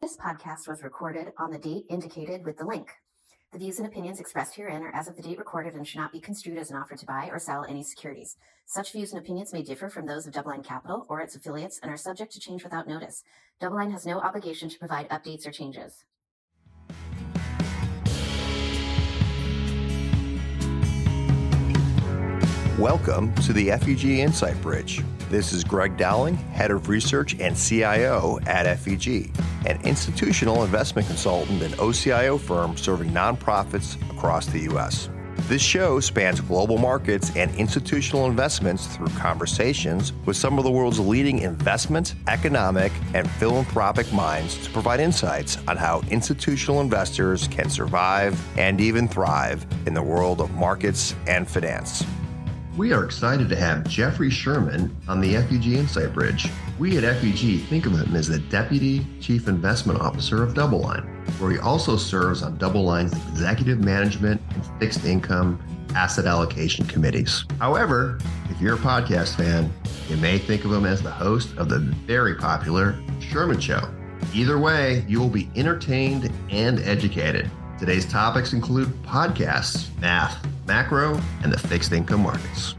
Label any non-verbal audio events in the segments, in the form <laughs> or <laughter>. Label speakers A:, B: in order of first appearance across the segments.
A: This podcast was recorded on the date indicated with the link. The views and opinions expressed herein are as of the date recorded and should not be construed as an offer to buy or sell any securities. Such views and opinions may differ from those of DoubleLine Capital or its affiliates and are subject to change without notice. DoubleLine has no obligation to provide updates or changes.
B: Welcome to the FEG Insight Bridge. This is Greg Dowling, Head of Research and CIO at FEG, an institutional investment consultant and OCIO firm serving nonprofits across the U.S. This show spans global markets and institutional investments through conversations with some of the world's leading investment, economic, and philanthropic minds to provide insights on how institutional investors can survive and even thrive in the world of markets and finance. We are excited to have Jeffrey Sherman on the FEG Insight Bridge. We at FEG think of him as the Deputy Chief Investment Officer of DoubleLine, where he also serves on DoubleLine's executive management and fixed income asset allocation committees. However, if you're a podcast fan, you may think of him as the host of the very popular Sherman Show. Either way, you will be entertained and educated. Today's topics include podcasts, math, macro, and the fixed income markets.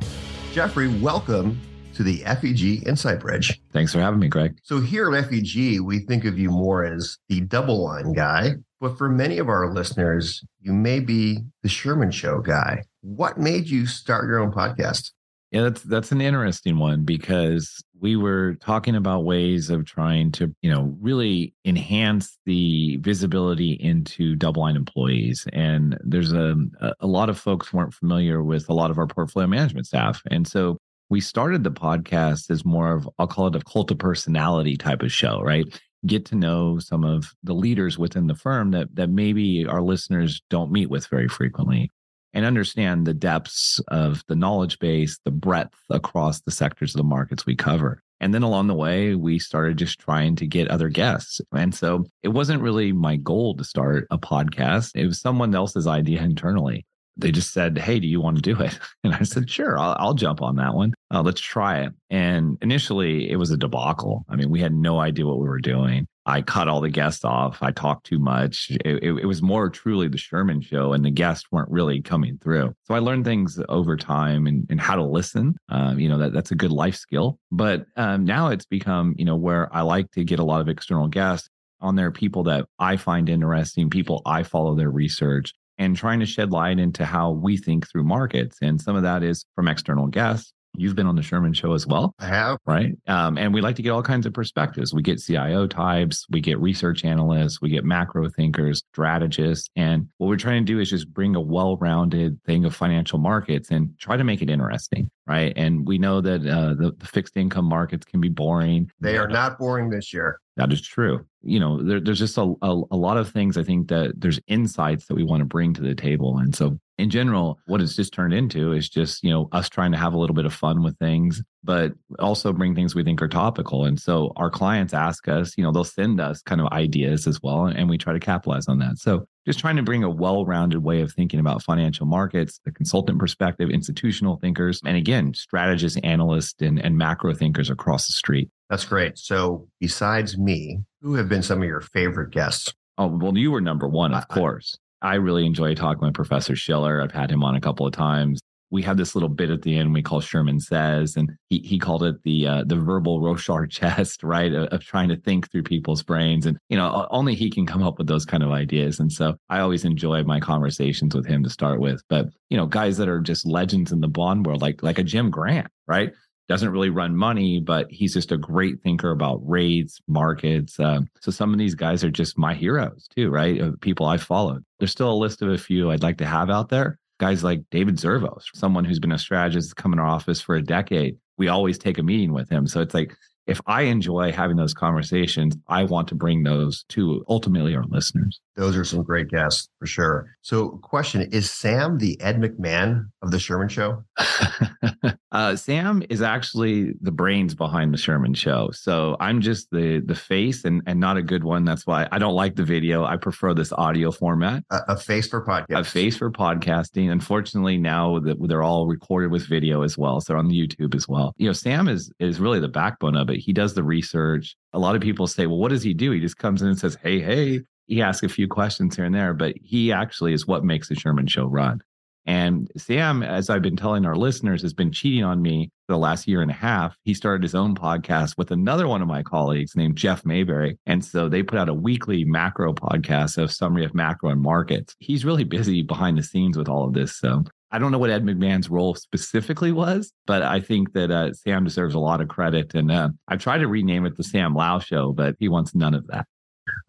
B: Jeffrey, welcome to the FEG Insight Bridge.
C: Thanks for having me, Greg.
B: So, here at FEG, we think of you more as the DoubleLine guy, but for many of our listeners, you may be the Sherman Show guy. What made you start your own podcast?
C: Yeah, that's that's an interesting one because we were talking about ways of trying to, you know, really enhance the visibility into DoubleLine employees. And there's um, a a lot of folks weren't familiar with a lot of our portfolio management staff. And so we started the podcast as more of I'll call it a cult of personality type of show, right? Get to know some of the leaders within the firm that that maybe our listeners don't meet with very frequently and understand the depths of the knowledge base, the breadth across the sectors of the markets we cover. And then along the way, we started just trying to get other guests. And so it wasn't really my goal to start a podcast, it was someone else's idea internally. They just said, Hey, do you want to do it? <laughs> And I said, Sure, I'll, I'll jump on that one. Uh, let's try it. And initially, it was a debacle. I mean, we had no idea what we were doing. I cut all the guests off. I talked too much. It, it, it, was more truly the Sherman show, and the guests weren't really coming through. So I learned things over time and, and how to listen. Um, you know, that, that's a good life skill. But um, now it's become, you know, where I like to get a lot of external guests on there, people that I find interesting, people I follow their research, and trying to shed light into how we think through markets. And some of that is from external guests. You've been on the Sherman show as well.
B: I have.
C: Right. Um, and we like to get all kinds of perspectives. We get CIO types, we get research analysts, we get macro thinkers, strategists. And what we're trying to do is just bring a well rounded thing of financial markets and try to make it interesting. Right. And we know that uh, the, the fixed income markets can be boring.
B: They are not boring this year.
C: That is true. You know, there, there's just a, a, a lot of things I think that there's insights that we want to bring to the table. And so in general, what it's just turned into is just, you know, us trying to have a little bit of fun with things, but also bring things we think are topical. And so our clients ask us, you know, they'll send us kind of ideas as well, and we try to capitalize on that. So just trying to bring a well rounded way of thinking about financial markets, the consultant perspective, institutional thinkers, and again, strategists, analysts, and, and macro thinkers across the street.
B: That's great. So besides me, who have been some of your favorite guests?
C: Oh, well, you were number one, of I, course. I really enjoy talking with Professor Shiller. I've had him on a couple of times. We have this little bit at the end we call Sherman says, and he he called it the uh, the verbal Rorschach <laughs> test, right, of, of, trying to think through people's brains, and you know only he can come up with those kind of ideas. And so I always enjoy my conversations with him to start with. But you know, guys that are just legends in the bond world, like like a Jim Grant, right? Doesn't really run money, but he's just a great thinker about rates, markets. Um, so some of these guys are just my heroes too, right? Of people I followed. There's still a list of a few I'd like to have out there. Guys like David Zervos, someone who's been a strategist come in our office for a decade. We always take a meeting with him. So it's like if I enjoy having those conversations, I want to bring those to ultimately our listeners.
B: Those are some great guests for sure. So, question is Sam the Ed McMahon of the Sherman Show? <laughs>
C: uh, Sam is actually the brains behind the Sherman Show. So I'm just the the face and and not a good one. That's why I don't like the video. I prefer this audio format.
B: A, a face for podcasting.
C: A face for podcasting. Unfortunately, now that they're all recorded with video as well, so they're on the YouTube as well. You know, Sam is is really the backbone of it He does the research. A lot of people say, well, what does he do? He just comes in and says, hey, hey. He asks a few questions here and there, but he actually is what makes the Sherman Show run. And Sam, as I've been telling our listeners, has been cheating on me for the last year and a half. He started his own podcast with another one of my colleagues named Jeff Mayberry. And so they put out a weekly macro podcast of summary of macro and markets. He's really busy behind the scenes with all of this. So I don't know what Ed McMahon's role specifically was, but I think that uh, Sam deserves a lot of credit. And uh, I've tried to rename it the Sam Lau Show, but he wants none of that.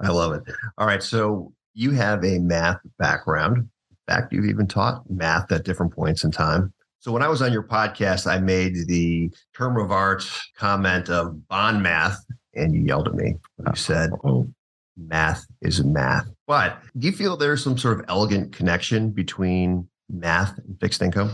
B: I love it. All right. So you have a math background In fact, you've even taught math at different points in time. So when I was on your podcast, I made the term of art comment of bond math, and you yelled at me. You said, oh. math is math. But do you feel there's some sort of elegant connection between math and fixed income?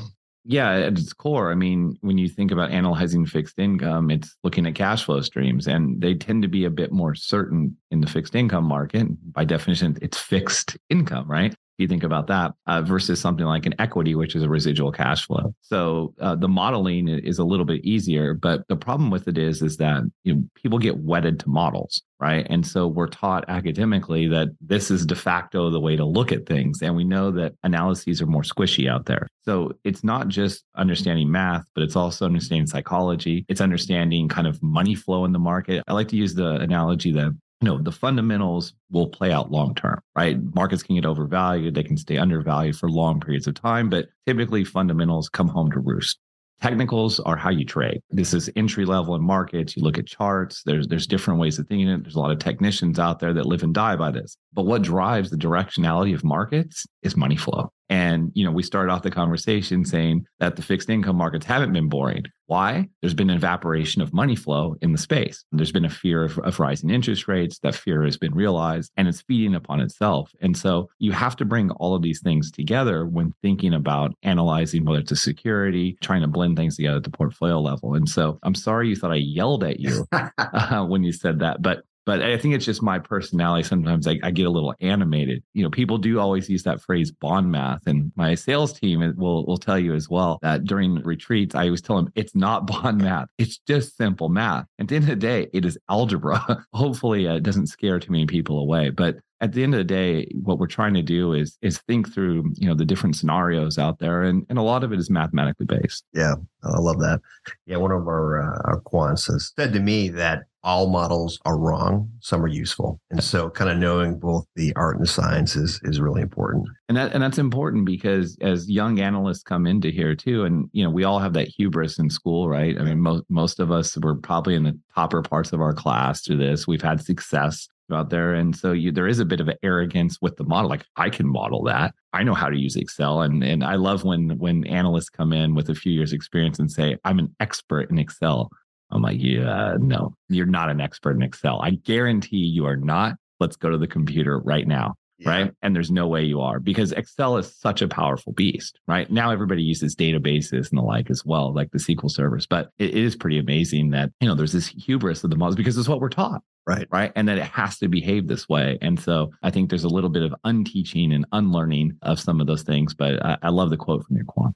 C: Yeah, at its core, I mean, when you think about analyzing fixed income, it's looking at cash flow streams, and they tend to be a bit more certain in the fixed income market. By definition, it's fixed income, right? You think about that uh, versus something like an equity, which is a residual cash flow. So uh, the modeling is a little bit easier, but the problem with it is is that you know, people get wedded to models, right? And so we're taught academically that this is de facto the way to look at things, and we know that analyses are more squishy out there. So it's not just understanding math, but it's also understanding psychology. It's understanding kind of money flow in the market. I like to use the analogy that you know the fundamentals will play out long term right? Markets can get overvalued they can stay undervalued for long periods of time but typically fundamentals come home to roost. Technicals are how you trade. This is entry level in markets you look at charts there's there's different ways of thinking it there's a lot of technicians out there that live and die by this. But what drives the directionality of markets is money flow and, you know, we started off the conversation saying that the fixed income markets haven't been boring. Why? There's been an evaporation of money flow in the space. There's been a fear of, of rising interest rates. That fear has been realized and it's feeding upon itself. And so you have to bring all of these things together when thinking about analyzing whether it's a security, trying to blend things together at the portfolio level. And so I'm sorry you thought I yelled at you <laughs> uh, when you said that, but but I think it's just my personality. Sometimes I, I, get a little animated. You know, people do always use that phrase bond math. And my sales team will, will tell you as well that during retreats, I always tell them it's not <laughs> bond math. It's just simple math. At the end of the day, it is algebra. <laughs> Hopefully uh, it doesn't scare too many people away. But at the end of the day, what we're trying to do is is think through, you know, the different scenarios out there. And, and a lot of it is mathematically based.
B: Yeah, I love that. Yeah, one of our, uh, our quants has said to me that all models are wrong some are useful. And so kind of knowing both the art and the science is is really important.
C: And that and that's important because as young analysts come into here too and you know we all have that hubris in school right? I mean most most of us were probably in the topper parts of our class through this. We've had success out there. And so you, there is a bit of an arrogance with the model like i can model that. I know how to use excel. And and i love when when analysts come in with a few years experience and say i'm an expert in excel I'm like, yeah, no, you're not an expert in Excel. I guarantee you are not. Let's go to the computer right now. Yeah. Right. And there's no way you are because Excel is such a powerful beast. Right. Now everybody uses databases and the like as well, like the SQL servers. But it is pretty amazing that, you know, there's this hubris of the models because it's what we're taught.
B: Right.
C: Right. And that it has to behave this way. And so I think there's a little bit of unteaching and unlearning of some of those things. But I, I love the quote from your quant.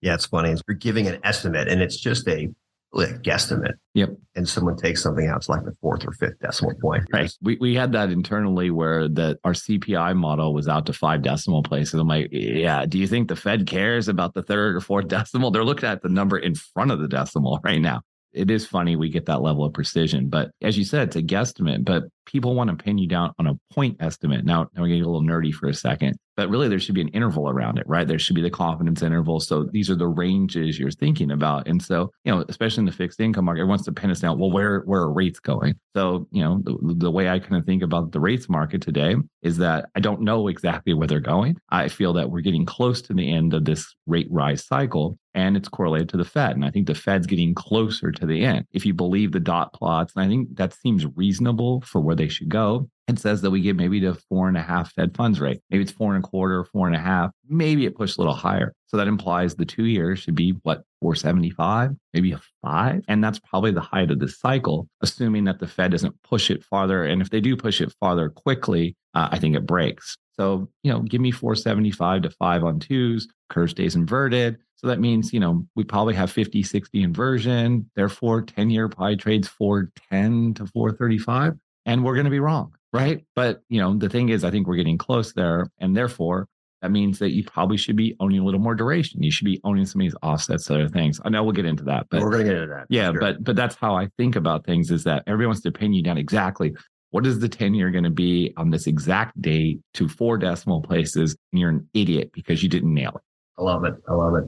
B: Yeah, it's funny. You're giving an estimate and it's just a guesstimate.
C: Yep.
B: And someone takes something out, it's like the fourth or fifth decimal point.
C: Right. We, we had that internally where that our CPI model was out to five decimal places. I'm like, yeah, do you think the Fed cares about the third or fourth <laughs> decimal? They're looking at the number in front of the decimal right now. It is funny we get that level of precision, but as you said, it's a guesstimate. But people want to pin you down on a point estimate. Now, now we're getting a little nerdy for a second but really there should be an interval around it, right? There should be the confidence interval. So these are the ranges you're thinking about. And so, you know, especially in the fixed income market, wants to pin us down. Well, where where are rates going? So, you know, the, the way I kind of think about the rates market today is that I don't know exactly where they're going. I feel that we're getting close to the end of this rate rise cycle and it's correlated to the Fed. And I think the Fed's getting closer to the end. If you believe the dot plots, and I think that seems reasonable for where they should go, it says that we get maybe to four and a half Fed funds rate. Maybe it's four and a quarter, four and a half. Maybe it pushed a little higher. So that implies the two years should be what, 475, maybe a five. And that's probably the height of this cycle, assuming that the Fed doesn't push it farther. And if they do push it farther quickly, uh, I think it breaks. So, you know, give me 475 to five on twos, curve stays inverted. So that means, you know, we probably have 50, 60 inversion. Therefore, 10 year pie trades 410 to 435. And we're going to be wrong. Right. But, you know, the thing is, I think we're getting close there. And therefore, that means that you probably should be owning a little more duration. You should be owning some of these offsets, other things. I know we'll get into that, but
B: we're going to get into that.
C: Yeah, sure. but but that's how I think about things. Is that everyone wants to pin you down exactly what is the 10 year going to be on this exact date to four decimal places? And you're an idiot because you didn't nail it.
B: I love it. I love it.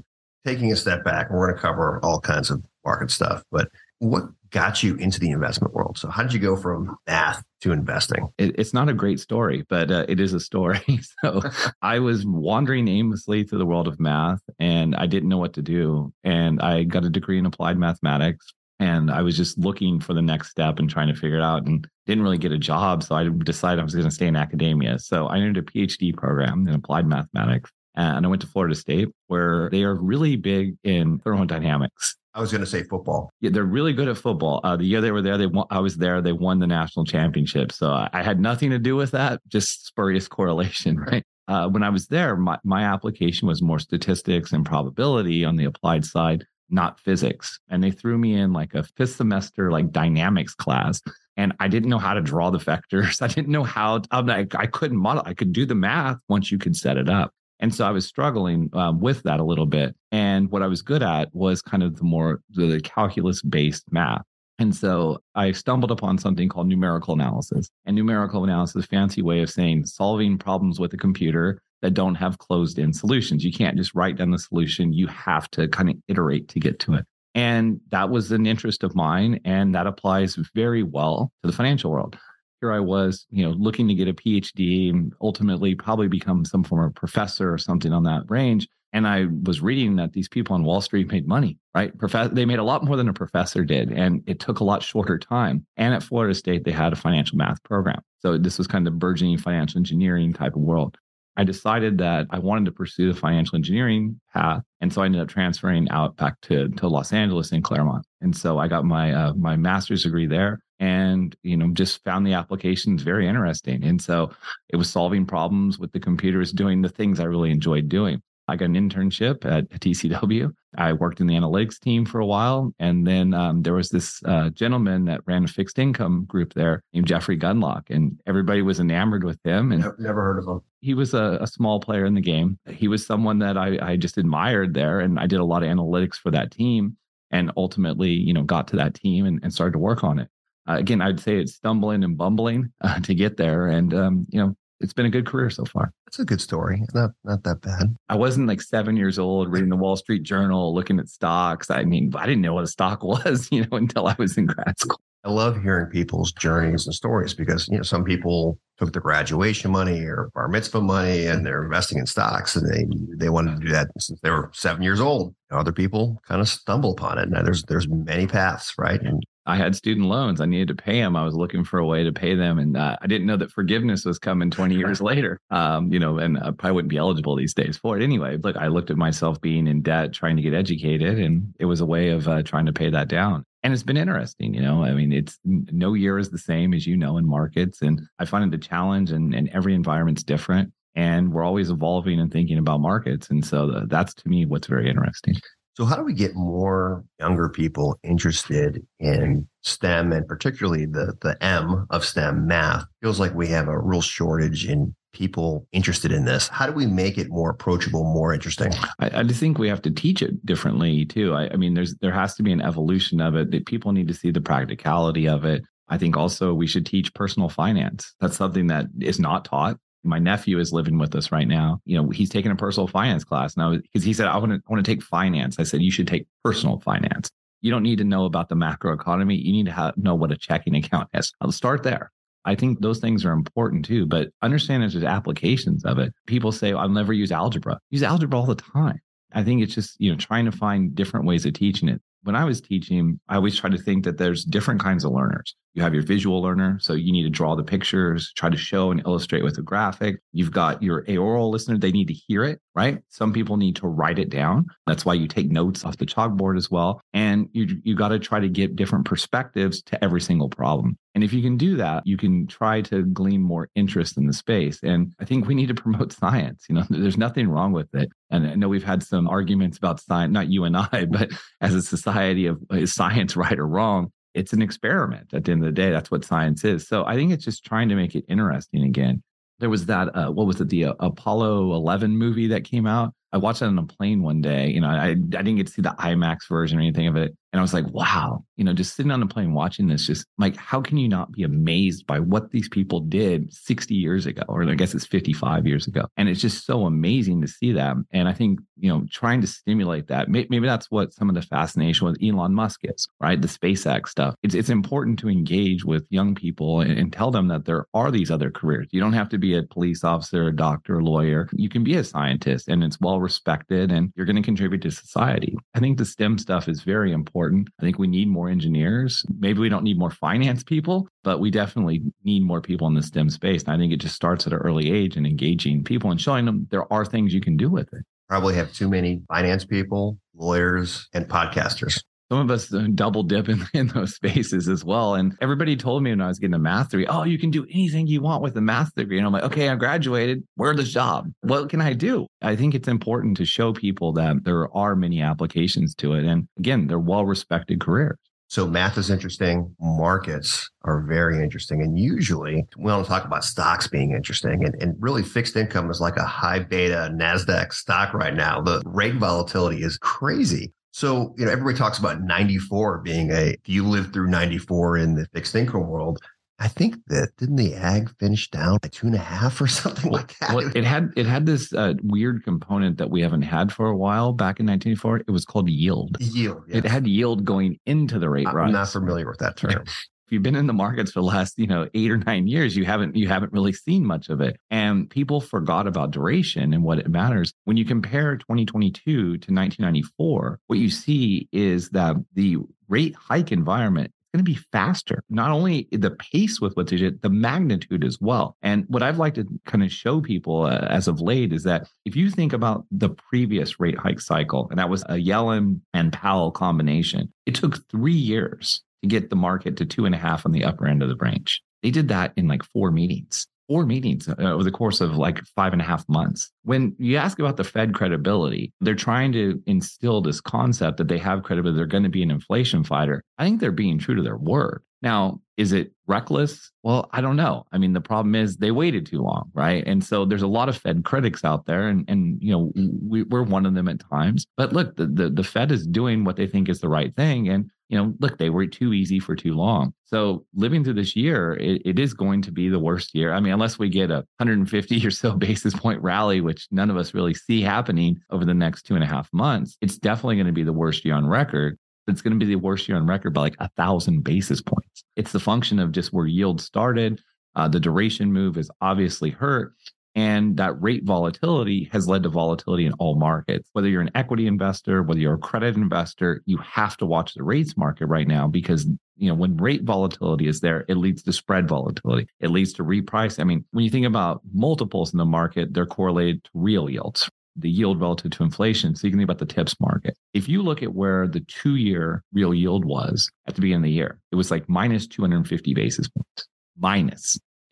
B: Taking a step back, we're going to cover all kinds of market stuff, but what got you into the investment world? So, how did you go from math to investing?
C: It, it's not a great story, but uh, it is a story. <laughs> so, <laughs> I was wandering aimlessly through the world of math and I didn't know what to do. And I got a degree in applied mathematics and I was just looking for the next step and trying to figure it out and didn't really get a job. So I decided I was going to stay in academia. So I entered a PhD program in applied mathematics and I went to Florida State where they are really big in thermodynamics.
B: I was going to say football.
C: Yeah, they're really good at football. Uh, the year they were there, they won, I was there. They won the national championship. So I, I had nothing to do with that. Just spurious <laughs> correlation, right? Uh, when I was there, my, my application was more statistics and probability on the applied side not physics. And they threw me in like a fifth semester, like dynamics class. And I didn't know how to draw the vectors. <laughs> I didn't know how, to, I'm like, I couldn't model, I could do the math once you could set it up. And so I was struggling um, with that a little bit. And what I was good at was kind of the more the calculus based math. And so I stumbled upon something called numerical analysis. And numerical analysis, fancy way of saying solving problems with a computer that don't have closed in solutions. You can't just write down the solution. You have to kind of iterate to get to it. And that was an interest of mine. And that applies very well to the financial world. Here I was, you know, looking to get a PhD and ultimately probably become some form of professor or something on that range. And I was reading that these people on Wall Street made money, right? Profe- they made a lot more than a professor did, and it took a lot shorter time. And at Florida State, they had a financial math program. So this was kind of burgeoning financial engineering type of world. I decided that I wanted to pursue the financial engineering path. And so I ended up transferring out back to, to Los Angeles in Claremont. And so I got my uh, my master's degree there and you know just found the applications very interesting. And so it was solving problems with the computers, doing the things I really enjoyed doing. I got an internship at TCW. I worked in the analytics team for a while. And then um, there was this uh, gentleman that ran a fixed income group there named Jeffrey Gundlach. and everybody was enamored with him. And
B: never heard of him.
C: He was a, a small player in the game. He was someone that I, I just admired there. And I did a lot of analytics for that team and ultimately, you know, got to that team and, and started to work on it. Uh, again, I'd say it's stumbling and bumbling <laughs> uh, to get there. And, um, you know, it's been a good career so far.
B: That's a good story. Not not that bad.
C: I wasn't like seven years old reading the Wall Street Journal, looking at stocks. I mean, I didn't know what a stock <laughs> was, you know, until I was in grad school.
B: I love hearing people's journeys and stories because you know some people took their graduation money or bar mitzvah money and they're investing in stocks and they they wanted to do that since they were seven years old. Other people kind of stumble upon it. Now there's there's many paths, right? And
C: I had student loans. I needed to pay them. I was looking for a way to pay them, and uh, I didn't know that forgiveness was coming 20 years <laughs> later. Um, you know, and I probably wouldn't be eligible these days for it anyway. Look, I looked at myself being in debt, trying to get educated, and it was a way of uh, trying to pay that down. And it's been interesting, you know. I mean, it's no year is the same as you know in markets, and I find it a challenge, and, and every environment's different, and we're always evolving and thinking about markets, and so the, that's to me what's very interesting.
B: So, how do we get more younger people interested in STEM and particularly the, the M of STEM math? Feels like we have a real shortage in people interested in this. How do we make it more approachable, more interesting?
C: I, I think we have to teach it differently too. I, I mean, there's there has to be an evolution of it that people need to see the practicality of it. I think also we should teach personal finance. That's something that is not taught my nephew is living with us right now. You know, he's taking a personal finance class now because he said, I want to want to take finance. I said, you should take personal finance. You don't need to know about the macro economy. You need to have, know what a checking account is. I'll start there. I think those things are important too, but understand there's applications of it. People say, I'll never use algebra. Use algebra all the time. I think it's just, you know, trying to find different ways of teaching it. When I was teaching, I always try to think that there's different kinds of learners. You have your visual learner. So you need to draw the pictures, try to show and illustrate with a graphic. You've got your oral listener. They need to hear it, right? Some people need to write it down. That's why you take notes off the chalkboard as well. And you, you got to try to get different perspectives to every single problem. And if you can do that, you can try to glean more interest in the space. And I think we need to <laughs> promote science. You know, there's nothing wrong with it. And I know we've had some arguments about science, not you and I, <laughs> but as a society of is science right or wrong? It's an experiment at the end of the day. That's what science is. So I think it's just trying to make it interesting again. There was that, uh, what was it, the uh, Apollo 11 movie that came out? I watched it on a plane one day. You know, I, I didn't get to see the IMAX version or anything of it. And I was like, wow, you know, just sitting on a plane watching this, just like, how can you not be amazed by what these people did 60 years ago? Or I guess it's 55 years ago. And it's just so amazing to see that. And I think, you know, trying to stimulate that, maybe that's what some of the fascination with Elon Musk is, right? The SpaceX stuff. It's, it's important to engage with young people and, and tell them that there are these other careers. You don't have to be a police officer, a doctor, a lawyer. You can be a scientist and it's well respected and you're going to contribute to society. I think the STEM stuff is very important. I think we need more engineers. Maybe we don't need more finance people, but we definitely need more people in the STEM space. And I think it just starts at an early age and engaging people and showing them there are things you can do with it.
B: Probably have too many finance people, lawyers, and podcasters
C: some of us uh, double dip in, <laughs> in those spaces as well. And everybody told me when I was getting a math degree, oh, you can do anything you want with a math degree. And I'm like, okay, I graduated. Where's the job? What can I do? I think it's important to show people that there are many applications to it. And again, they're well respected careers.
B: So math is interesting. Markets are very interesting. And usually we to talk about stocks being interesting and, and really fixed income is like a high beta NASDAQ stock right now. The rate volatility is crazy. So, you know, everybody talks about 94 being a, you lived through 94 in the fixed income world. I think that didn't the Agg finish down like two and a half or <laughs> something like that.
C: Well, it had it had this uh, weird component that we haven't had for a while. Back in 1994, it was called yield.
B: Yield.
C: Yes. It had yield going into the rate
B: I'm
C: rise.
B: not familiar with that term <laughs>
C: if you've been in the markets for the last you know eight or nine years you haven't you haven't really seen much of it and people forgot about duration and what it matters when you compare 2022 to 1994 what you see is that the rate hike environment is going to be faster. Not only the pace with what they did, the magnitude as well. And what I'd like to kind of show people uh, as of late is that if you think about the previous rate hike cycle, and that was a Yellen and Powell combination, it took three years to get the market to two and a half on the upper end of the range. They did that in like four meetings, four meetings uh, over the course of like five and a half months. When you ask about the Fed credibility, they're trying to instill this concept that they have credibility, they're going to be an inflation fighter. I think they're being true to their word. Now, is it reckless? Well, I don't know. I mean, the problem is they waited too long, right? And so there's a lot of Fed critics out there, and and you know we, are one of them at times. But look, the, the the Fed is doing what they think is the right thing, and you know, look, they were too easy for too long. So living through this year, it, it is going to be the worst year. I mean, unless we get a 150 or so <laughs> basis point rally, which none of us really see happening over the next two and a half months, it's definitely going to be the worst year on record. It's going to be the worst year on record by like a thousand basis points. It's the function of just where yield started. Uh, the duration move is obviously hurt. And that rate volatility has led to volatility in all markets. Whether you're an equity investor, whether you're a credit investor, you have to watch the rates market right now because you know when rate volatility is there, it leads to spread volatility. It leads to reprice. I mean, when you think about multiples in the market, they're correlated to real yields, the yield relative to inflation. So you can think about the TIPS market. If you look at where the two year real yield was at the beginning of the year, it was like minus 250 basis points.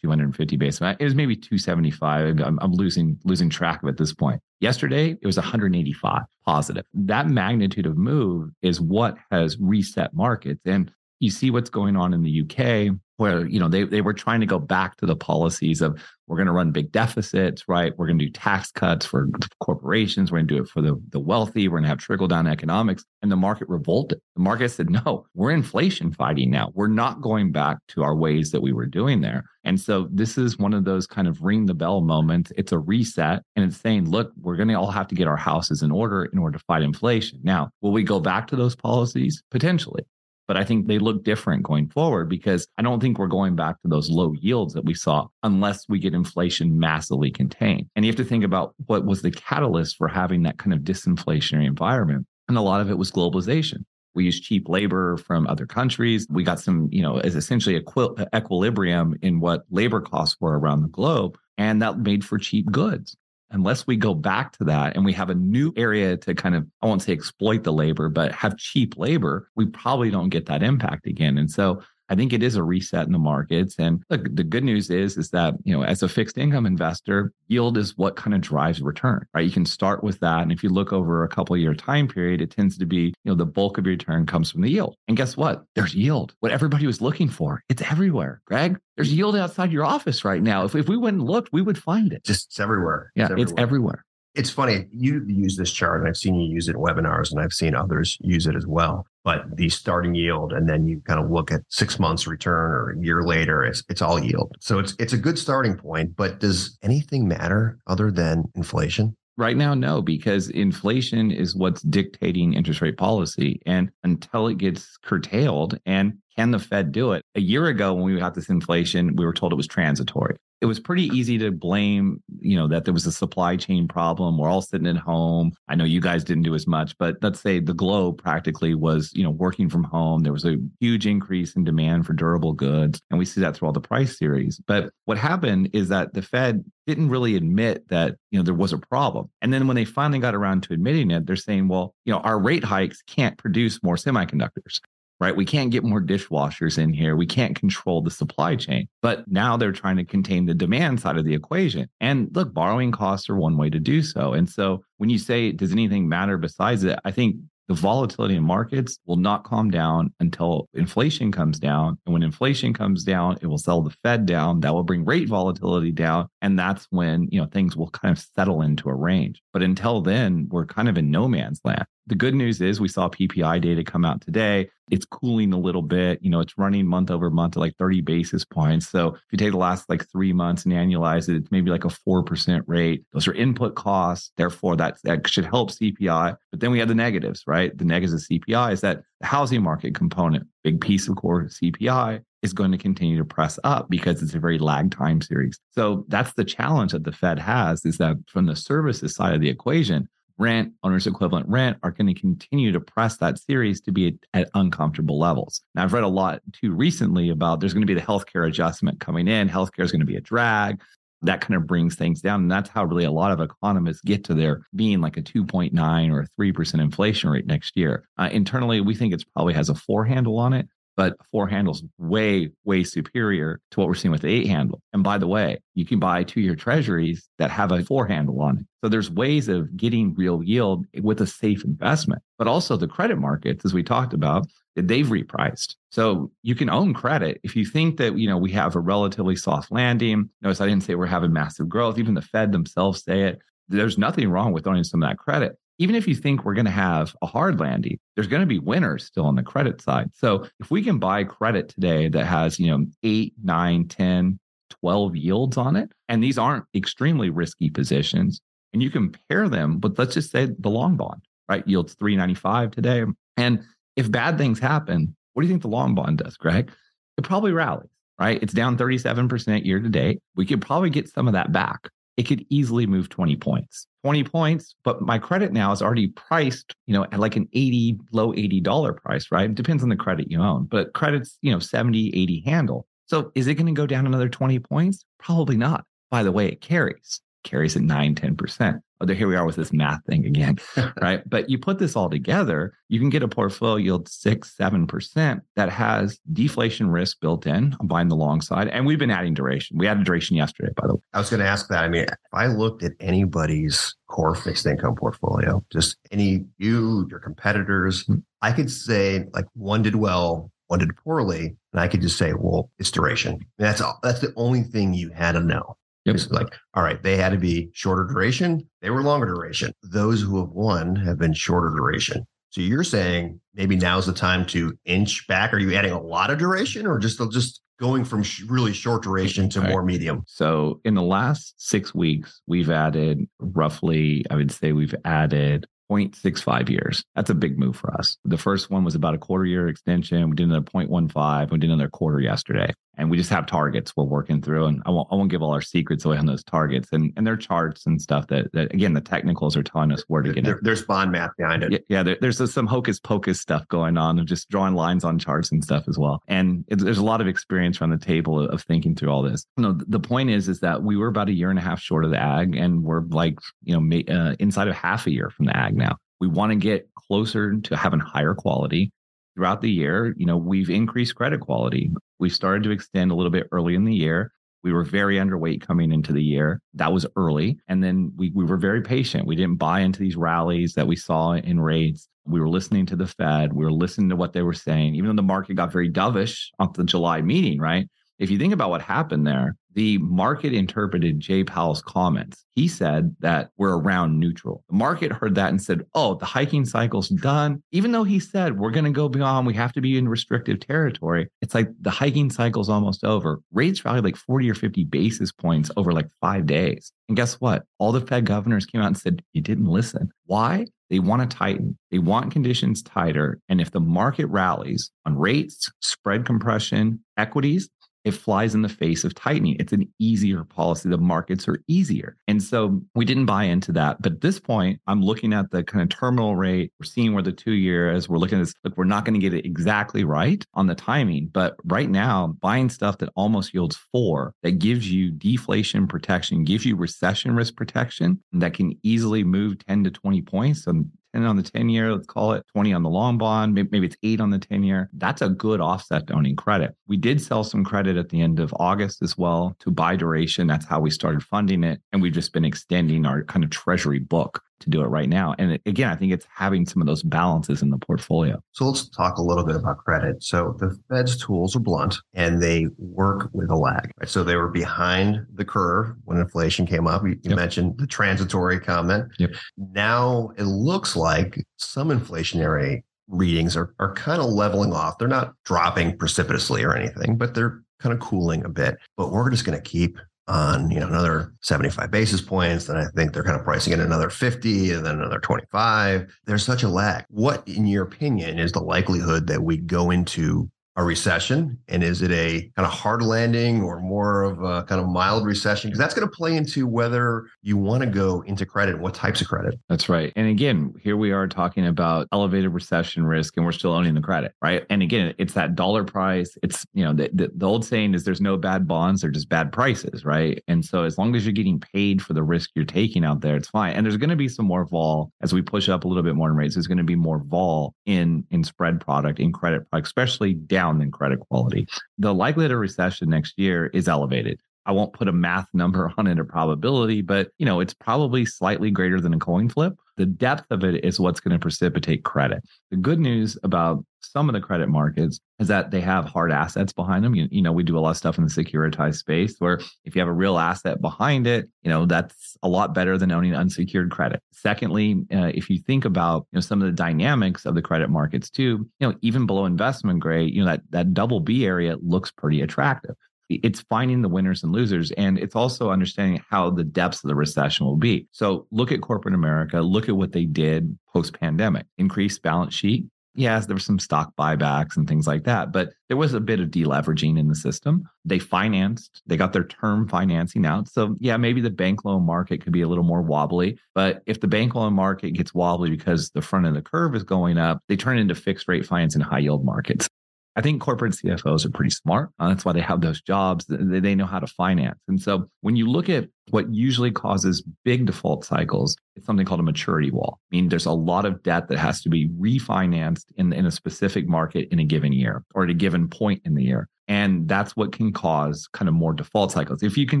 C: 250 basis. It was maybe 275. I'm, I'm, losing losing track of it at this point. Yesterday, it was 185 positive. That magnitude of move is what has reset markets. And you see what's going on in the UK, where you know they they were trying to go back to the policies of we're going to run big deficits, right? We're going to do tax cuts for corporations. We're going to do it for the, the wealthy. We're going to have trickle down economics. And the market revolted. The market said, no, we're inflation fighting now. We're not going back to our ways that we were doing there. And so this is one of those kind of ring the bell moments. It's a reset and it's saying, look, we're going to all have to get our houses in order in order to fight inflation. Now, will we go back to those policies? Potentially. But I think they look different going forward because I don't think we're going back to those low yields that we saw unless we get inflation massively contained. And you have to think about what was the catalyst for having that kind of disinflationary environment. And a lot of it was globalization We used cheap labor from other countries. We got some, you know, as essentially equi- equilibrium in what labor costs were around the globe. And that made for cheap goods unless we go back to that and we have a new area to kind of, I won't say exploit the labor, but have cheap labor, we probably don't get that impact again. And so I think it is a reset in the markets. And look, the good news is, is that, you know, as a fixed income investor, yield is what kind of drives return, right? You can start with that. And if you look over a couple year time period, it tends to be, you know, the bulk of your return comes from the yield. And guess what? There's yield. What everybody was looking for, it's everywhere. Greg, there's yield outside your office right now. If, if we went and looked, we would find it.
B: Just it's everywhere.
C: Yeah, it's everywhere. It's everywhere.
B: It's funny. You use this chart, and I've seen you use it in webinars, and I've seen others use it as well but the starting yield and then you kind of look at six months return or a year later it's it's all yield so it's it's a good starting point but does anything matter other than inflation
C: Right now, no, because inflation is what's dictating interest rate policy. And until it gets curtailed, and can the Fed do it? A year ago, when we got this inflation, we were told it was transitory it was pretty easy to blame, you know, that there was a supply chain problem. We're all sitting at home. I know you guys didn't do as much, but let's say the globe practically was, you know, working from home. There was a huge increase in demand for durable goods. And we see that through all the price series. But what happened is that the Fed didn't really admit that, you know, there was a problem. And then when they finally got around to admitting it, they're saying, well, you know, our rate hikes can't produce more semiconductors right? We can't get more dishwashers in here. We can't control the supply chain. But now they're trying to contain the demand side of the equation. And look, borrowing costs are one way to do so. And so when you say, does anything matter besides it? I think the volatility in markets will not calm down until inflation comes down. And when inflation comes down, it will sell the Fed down. That will bring rate volatility down. And that's when, you know, things will kind of settle into a range. But until then, we're kind of in no man's land. The good news is we saw PPI data come out today. It's cooling a little bit. You know, it's running month over month at like 30 basis points. So if you take the last like three months and annualize it, it's maybe like a 4% rate. Those are input costs. Therefore, that, that should help CPI. But then we have the negatives, right? The negatives of CPI is that the housing market component, big piece of core CPI, is going to continue to press up because it's a very lag time series. So that's the challenge that the Fed has is that from the services side of the equation, rent, owner's equivalent rent are going to continue to press that series to be at, at, uncomfortable levels. Now, I've read a lot too recently about there's going to be the healthcare adjustment coming in. Healthcare is going to be a drag. That kind of brings things down. And that's how really a lot of economists get to their being like a 2.9 or 3% inflation rate next year. Uh, internally, we think it probably has a four handle on it but four handles way, way superior to what we're seeing with the eight handle. And by the way, you can buy two year treasuries that have a four handle on it. So there's ways of getting real yield with a safe investment, but also the credit markets, as we talked about, they've repriced. So you can own credit if you think that, you know, we have a relatively soft landing. Notice I didn't say we're having massive growth. Even the Fed themselves say it. There's nothing wrong with owning some of that credit even if you think we're going to have a hard landing, there's going to be winners still on the credit side. So if we can buy credit today that has, you know, eight, nine, 10, 12 yields on it, and these aren't extremely risky positions, and you compare them, but let's just say the long bond, right? Yields 395 today. And if bad things happen, what do you think the long bond does, Greg? It probably rallies, right? It's down 37% year to date. We could probably get some of that back it could easily move 20 points. 20 points, but my credit now is already priced, you know, at like an 80, low $80 price, right? It depends on the credit you own, but credit's, you know, 70, 80 handle. So is it going to go down another 20 points? Probably not. By the way, it carries, carries at 9, 10% oh, here we are with this math thing again, <laughs> right? But you put this all together, you can get a portfolio yield six, seven percent that has deflation risk built in. Buying the long side, and we've been adding duration. We added duration yesterday, by the way.
B: I was going to ask that. I mean, if I looked at anybody's core fixed income portfolio, just any you, your competitors, mm-hmm. I could say like one did well, one did poorly, and I could just say, well, it's duration. And that's all. That's the only thing you had to know. Yep. It's like, all right, they had to be shorter duration. They were longer duration. Those who have won have been shorter duration. So you're saying maybe now's the time to inch back. Are you adding a lot of duration or just just going from sh- really short duration to right. more medium?
C: So in the last six weeks, we've added roughly, I would say we've added 0.65 years. That's a big move for us. The first one was about a quarter year extension. We did another 0.15. We did another quarter yesterday. And we just have targets we're working through. And I won't I won't give all our secrets away on those targets and and their charts and stuff that that again the technicals are telling us where to get
B: There,
C: it.
B: there's bond math behind it.
C: Yeah, yeah there, there's some hocus pocus stuff going on of just drawing lines on charts and stuff as well. And it, there's a lot of experience around the table of, of thinking through all this. No, the point is, is that we were about a year and a half short of the Agg, and we're like, you know, uh, inside of half a year from the Agg now. We want to get closer to having higher quality throughout the year. You know, we've increased credit quality. We started to extend a little bit early in the year. We were very underweight coming into the year. That was early. And then we, we were very patient. We didn't buy into these rallies that we saw in rates. We were listening to the Fed. We were listening to what they were saying, even though the market got very dovish off the July meeting, right? If you think about what happened there, the market interpreted Jay Powell's comments. He said that we're around neutral. The market heard that and said, oh, the hiking cycle's done. Even though he said we're going to go beyond, we have to be in restrictive territory. It's like the hiking cycle's almost over. Rates rallied like 40 or 50 basis points over like five days. And guess what? All the Fed governors came out and said, you didn't listen. Why? They want to tighten. They want conditions tighter. And if the market rallies on rates, spread compression, equities, it flies in the face of tightening. It's an easier policy. The markets are easier. And so we didn't buy into that. But at this point, I'm looking at the kind of terminal rate. We're seeing where the two year is. We're looking at this. Look, we're not going to get it exactly right on the timing. But right now, buying stuff that almost yields four, that gives you deflation protection, gives you recession risk protection, that can easily move 10 to 20 points. 10 on the 10 year, let's call it 20 on the long bond. Maybe it's eight on the 10 year. That's a good offset to owning credit. We did sell some credit at the end of August as well to buy duration. That's how we started funding it. And we've just been extending our kind of treasury book to do it right now. And again, I think it's having some of those balances in the portfolio.
B: So let's talk a little bit about credit. So the Fed's tools are blunt and they work with a lag. Right? So they were behind the curve when inflation came up. You,
C: Yep.
B: mentioned the transitory comment.
C: Yep.
B: Now it looks like some inflationary readings are, are kind of leveling off. They're not dropping precipitously or anything, but they're kind of cooling a bit. But we're just going to keep on, you know, another 75 basis points. Then I think they're kind of pricing in another 50 and then another 25. There's such a lag. What, in your opinion, is the likelihood that we go into a recession? And is it a kind of hard landing or more of a kind of mild recession? Because that's going to play into whether you want to go into credit what types of credit.
C: That's right. And again, here we are talking about elevated recession risk and we're still owning the credit, right? And again, it's that dollar price. It's, you know, the, the, the old saying is there's no bad bonds, they're just bad prices, right? And so as long as you're getting paid for the risk you're taking out there, it's fine. And there's going to be some more vol as we push up a little bit more in rates. There's going to be more vol in in spread product, in credit product, especially down in credit quality. The likelihood of recession next year is elevated. I won't put a math <laughs> number on it or probability, but you know, it's probably slightly greater than a coin flip. The depth of it is what's going to precipitate credit. The good news about some of the credit markets is that they have hard assets behind them. You, you know, we do a lot of stuff in the securitized space where if you have a real asset behind it, you know, that's a lot better than owning unsecured credit. Secondly, uh, if you think about, you know, some of the dynamics of the credit markets too, you know, even below investment grade, you know, that that double B area looks pretty attractive it's finding the winners and losers and it's also understanding how the depths of the recession will be. So look at corporate america look at what they did post pandemic increased balance sheet yes there were some stock buybacks and things like that but there was a bit of deleveraging in the system. They financed they got their term financing out. So yeah maybe the bank loan market could be a little more wobbly but if the bank loan market gets wobbly because the front of the curve is going up they turn into fixed rate finance in high yield markets I think corporate CFOs are pretty smart. Uh, that's why they have those jobs. They, they know how to finance. And so when you look at what usually causes big default cycles, it's something called a maturity wall. I mean, there's a lot of debt that has to be refinanced in, in a specific market in a given year or at a given point in the year. And that's what can cause kind of more default cycles. If you can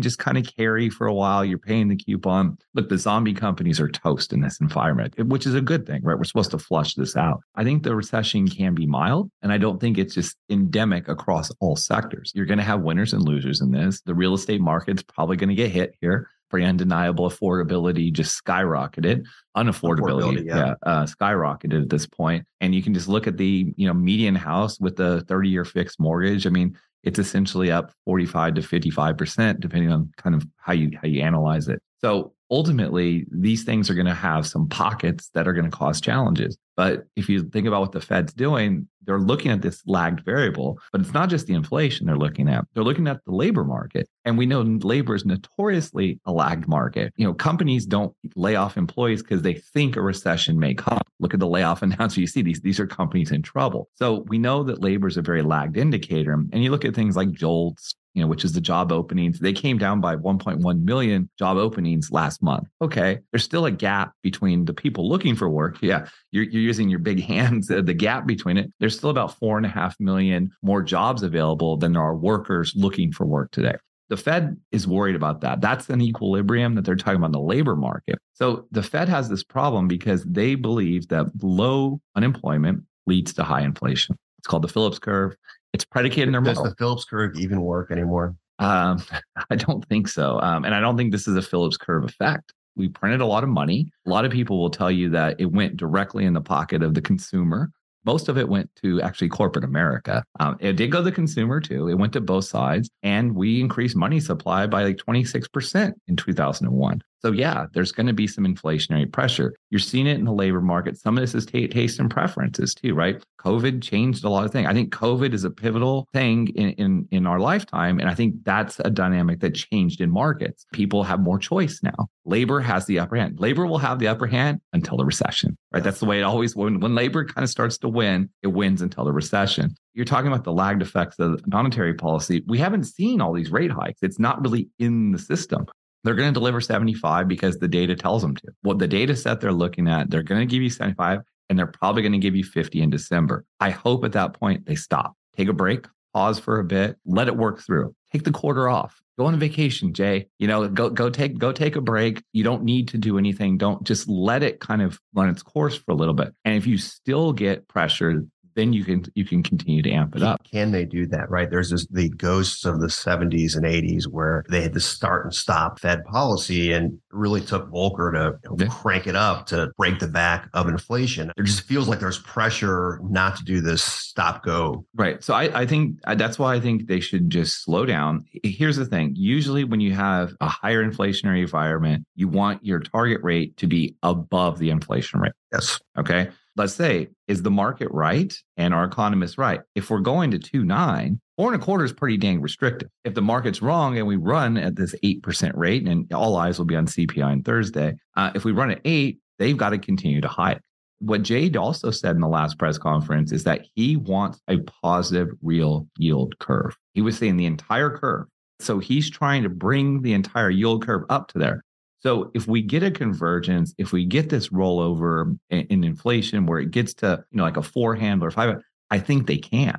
C: just kind of carry for a while, you're paying the coupon. Look, the zombie companies are toast in this environment, which is a good thing, right? We're supposed to flush this out. I think the recession can be mild, and I don't think it's just endemic across all sectors. You're going to have winners and losers in this. The real estate market's probably going to get hit here. Pretty undeniable affordability just skyrocketed. Unaffordability,
B: Affordability,
C: yeah,
B: yeah.
C: uh, skyrocketed at this point. And you can just look at the you know median house with the 30 year fixed mortgage. I mean, it's essentially up 45 to 55 percent, depending on kind of how you how you analyze it. So ultimately these things are going to have some pockets that are going to cause challenges. But if you think about what the Fed's doing, they're looking at this lagged variable, but it's not just the inflation they're looking at. They're looking at the labor market. And we know labor is notoriously a lagged market. You know, companies don't lay off employees because they think a recession may come. Look at the layoff <laughs> announcement. You see these, these are companies in trouble. So we know that labor is a very lagged indicator. And you look at things like JOLTS, you know, which is the job openings. They came down by 1.1 million job openings last month. Okay, there's still a gap between the people looking for work. <laughs> Yeah, you're, you're using your big <laughs> hands. Uh, the gap between it. There's still about four and a half million more jobs available than there are workers looking for work today. The Fed is worried about that. That's an equilibrium that they're talking about in the labor market. So the Fed has this problem because they believe that low unemployment leads to high inflation. It's called the Phillips curve. It's predicated in their
B: Does
C: model.
B: the Phillips curve even work anymore?
C: Um, <laughs> I don't think so. Um, and I don't think this is a Phillips curve effect. We printed a lot of money. A lot of people will tell you that it went directly in the pocket of the consumer. Most of it went to actually corporate America. Um, it did go to the consumer too. It went to both sides. And we increased money supply by like 26% in 2001. So, yeah, there's going to be some inflationary pressure. You're seeing it in the labor market. Some of this is t- taste and preferences too, right? COVID changed a lot of things. I think COVID is a pivotal thing in, in, in our lifetime. And I think that's a dynamic that changed in markets. People have more choice now. Labor has the upper hand. Labor will have the upper hand until the recession, right? That's the way it always, when, when labor kind of starts to win, it wins until the recession. You're talking about the lagged effects of monetary policy. We haven't seen all these rate hikes. It's not really in the system they're going to deliver 75 because the data tells them to. What the data set they're looking at, they're going to give you 75 and they're probably going to give you 50 in December. I hope at that point they stop, take a break, pause for a bit, let it work through. Take the quarter off. Go on vacation, Jay. You know, go go take go take a break. You don't need to do anything. Don't just let it kind of run its course for a little bit. And if you still get pressured, then you can you can continue to amp it up.
B: Can they do that? Right? There's this, the ghosts of the 70s and 80s where they had to start and stop Fed policy and really took Volcker to you know,
C: Yeah.
B: crank it up to break the back of inflation. It just feels like there's pressure not to do this stop go.
C: Right. So I, I think uh, that's why I think they should just slow down. Here's the thing. Usually when you have a higher inflationary environment, you want your target rate to be above the inflation rate.
B: Yes.
C: Okay. Let's say, is the market right and our economists right? If we're going to two nine, four and a quarter is pretty dang restrictive. If the market's wrong and we run at this 8% rate, and all eyes will be on CPI on Thursday, uh, if we run at eight, they've got to continue to hike. What Jade also said in the last press conference is that he wants a positive real yield curve. He was saying the entire curve. So he's trying to bring the entire yield curve up to there. So if we get a convergence, if we get this rollover in, in inflation where it gets to, you know, like a four handle or five, I think they can.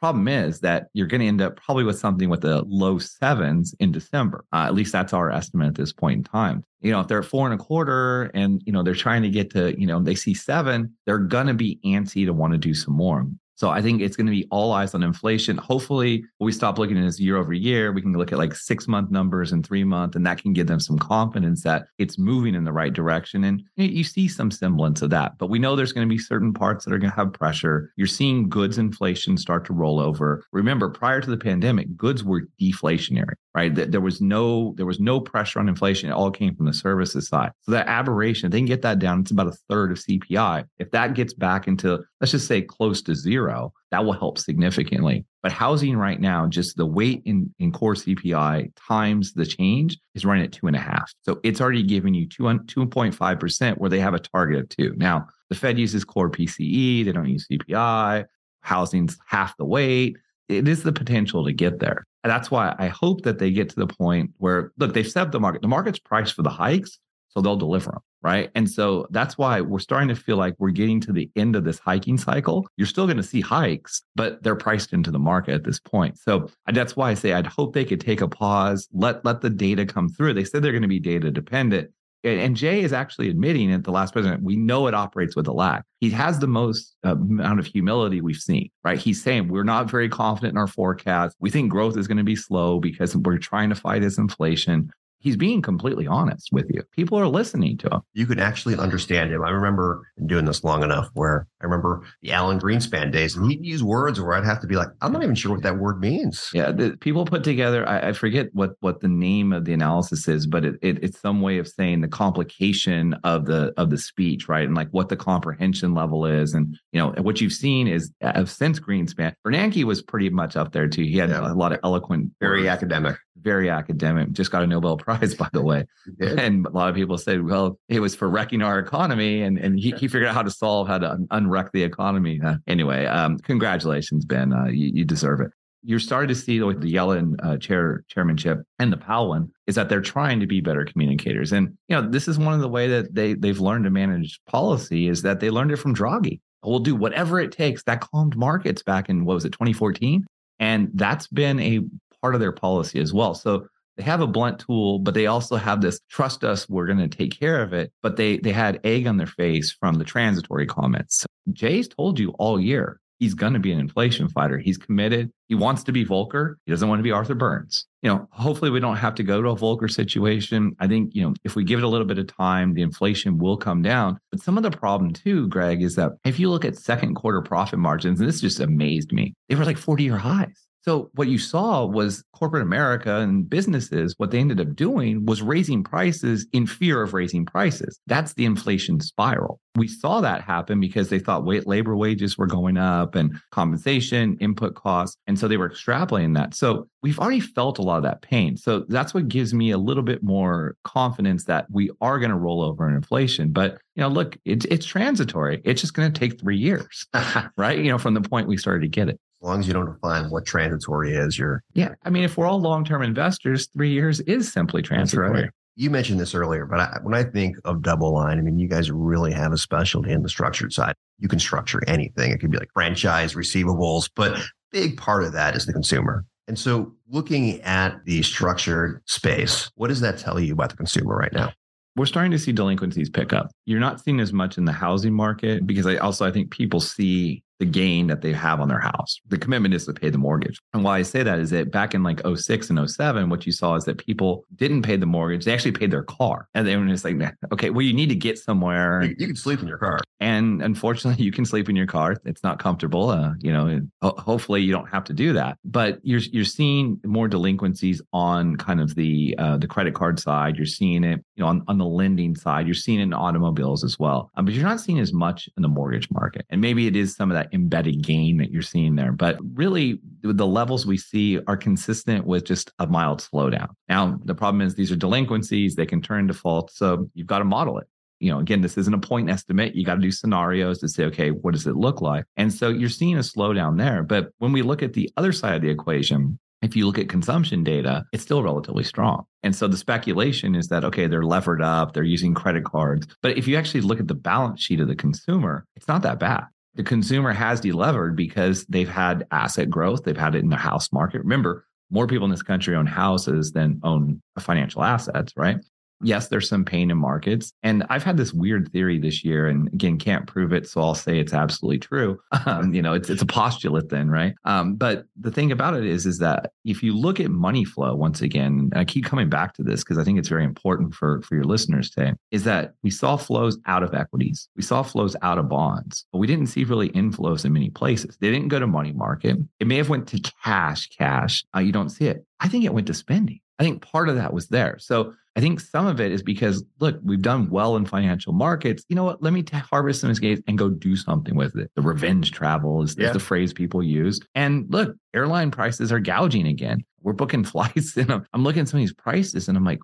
C: Problem is that you're going to end up probably with something with the low sevens in December. Uh, at least that's our estimate at this point in time. You know, if they're at four and a quarter and, you know, they're trying to get to, you know, they see seven, they're going to be antsy to want to do some more. So I think it's going to be all eyes on inflation. Hopefully, we stop looking at this year over year. We can look at like six month numbers and three month, and that can give them some confidence that it's moving in the right direction. And you you see some semblance of that. But we know there's going to be certain parts that are going to have pressure. You're seeing goods inflation start to roll over. Remember, prior to the pandemic, goods were deflationary, right? Th- There was no there was no pressure on inflation. It all came from the services side. So that aberration, if they can get that down, it's about a third of CPI. If that gets back into let's just say close to zero, that will help significantly. But housing right now, just the weight in, in core CPI times the change is running at two and a half. So it's already giving you two, 2.5% where they have a target of two. Now, the Fed uses core PCE, they don't use CPI. Housing's half the weight. It is the potential to get there. And that's why I hope that they get to the point where, look, they've set the market. The market's priced for the hikes, so they'll deliver them. Right. And so that's why we're starting to feel like we're getting to the end of this hiking cycle. You're still going to see hikes, but they're priced into the market at this point. So that's why I say I'd hope they could take a pause, let let the data come through. They said they're going to be data dependent. And Jay is actually admitting at the last president, we know it operates with a lag. He has the most uh, amount of humility we've seen, right? He's saying we're not very confident in our forecast. We think growth is going to be slow because we're trying to fight this inflation he's being completely honest with you. People are listening to him.
B: You can actually understand him. I remember doing this long enough where I remember the Alan Greenspan days, and he'd use words where I'd have to be like, I'm not even sure what that word means.
C: Yeah, the, people put together. I, I, forget what what the name of the analysis is, but it, it, it's some way of saying the complication of the of the speech, right? And like what the comprehension level is, and you know what you've seen is uh, since Greenspan, Bernanke was pretty much up there too. He had yeah. a lot of eloquent,
B: very words. academic
C: very academic. Just got a Nobel Prize, by the <laughs> way. And a lot of people said, well, it was for wrecking our economy. And, and he, he figured out how to solve how to unwreck the economy. Uh, anyway, um, congratulations, Ben. Uh, you, you, deserve it. You're starting to see with the Yellen uh, chair chairmanship and the Powell one is that they're trying to be better communicators. And you know, this is one of the way that they they've learned to manage policy is that they learned it from Draghi. We'll do whatever it takes. That calmed markets back in what was it, 2014? And that's been a part of their policy as well. So they have a blunt tool, but they also have this trust us, we're going to take care of it. But they they had egg on their face from the transitory comments. Jay's told you all year he's going to be an inflation fighter. He's committed. He wants to be Volcker. He doesn't want to be Arthur Burns. You know, hopefully we don't have to go to a Volcker situation. I think, you know, if we give it a little bit of time, the inflation will come down. But some of the problem too, Greg, is that if you look at second quarter profit margins, and this just amazed me, they were like 40 year highs. So what you saw was corporate America and businesses, what they ended up doing was raising prices in fear of raising prices. That's the inflation spiral. We saw that happen because they thought wait, labor wages were going up and compensation, input costs. And so they were extrapolating that. So we've already felt a lot of that pain. So that's what gives me a little bit more confidence that we are going to roll over in inflation. But you know, look, it's it's transitory. It's just going to take three years, <laughs> right? You know, from the point we started to get it.
B: As long as you don't define what transitory is, you're
C: yeah. I mean, if we're all long-term investors, three years is simply transitory. Right.
B: You mentioned this earlier, but I, when I think of DoubleLine, I mean, you guys really have a specialty in the structured side. You can structure anything. It could be like franchise receivables, but big part of that is the consumer. And so, looking at the structured space, what does that tell you about the consumer right now?
C: we're starting to see delinquencies pick up. You're not seeing as much in the housing market because I also I think people see the gain that they have on their house. The commitment is to pay the mortgage. And why I say that is that back in like 06 and 07, what you saw is that people didn't pay the mortgage. They actually paid their car. And they were just like, okay, well, you need to get somewhere.
B: You, can sleep in your car.
C: And unfortunately, <laughs> you can sleep in your car. It's not comfortable. Uh, you know, ho- hopefully you don't have to do that. But you're you're seeing more delinquencies on kind of the uh, the credit card side. You're seeing it, you know, on, on the lending side. You're seeing it in automobiles as well. Um, but you're not seeing as much in the mortgage market. And maybe it is some of that embedded gain that you're seeing there. But really, the levels we see are consistent with just a mild slowdown. Now, the problem is these are delinquencies, they can turn default. So you've got to model it. You know, again, this isn't a point estimate. You got to do scenarios to say, okay, what does it look like? And so you're seeing a slowdown there. But when we look at the other side of the equation, if you look at consumption data, it's still relatively strong. And so the speculation is that, okay, they're levered up, they're using credit cards. But if you actually look at the balance sheet of the consumer, it's not that bad the consumer has delevered because they've had asset growth, they've had it in the house market. Remember, more people in this country own houses than own financial assets, right? Yes, there's some pain in markets. And I've had this weird theory this year, and again, can't prove it. So I'll say it's absolutely true. <laughs> Um, you know, it's it's a postulate then, right? Um, but the thing about it is, is that if you look at money flow, once again, I keep coming back to this because I think it's very important for, for your listeners today, is that we saw flows out of equities. We saw flows out of bonds, but we didn't see really inflows in many places. They didn't go to money market. It may have went to cash, cash. Uh, you don't see it. I think it went to spending. I think part of that was there. So I think some of it is because, look, we've done well in financial markets. You know what? Let me t- harvest some gains and go do something with it. The revenge travel is, yeah. is, the phrase people use. And look, airline prices are gouging again. We're booking <laughs> flights and I'm, I'm looking at some of these prices and I'm like,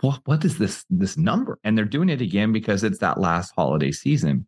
C: what, what is this, this number? And they're doing it again because it's that last holiday season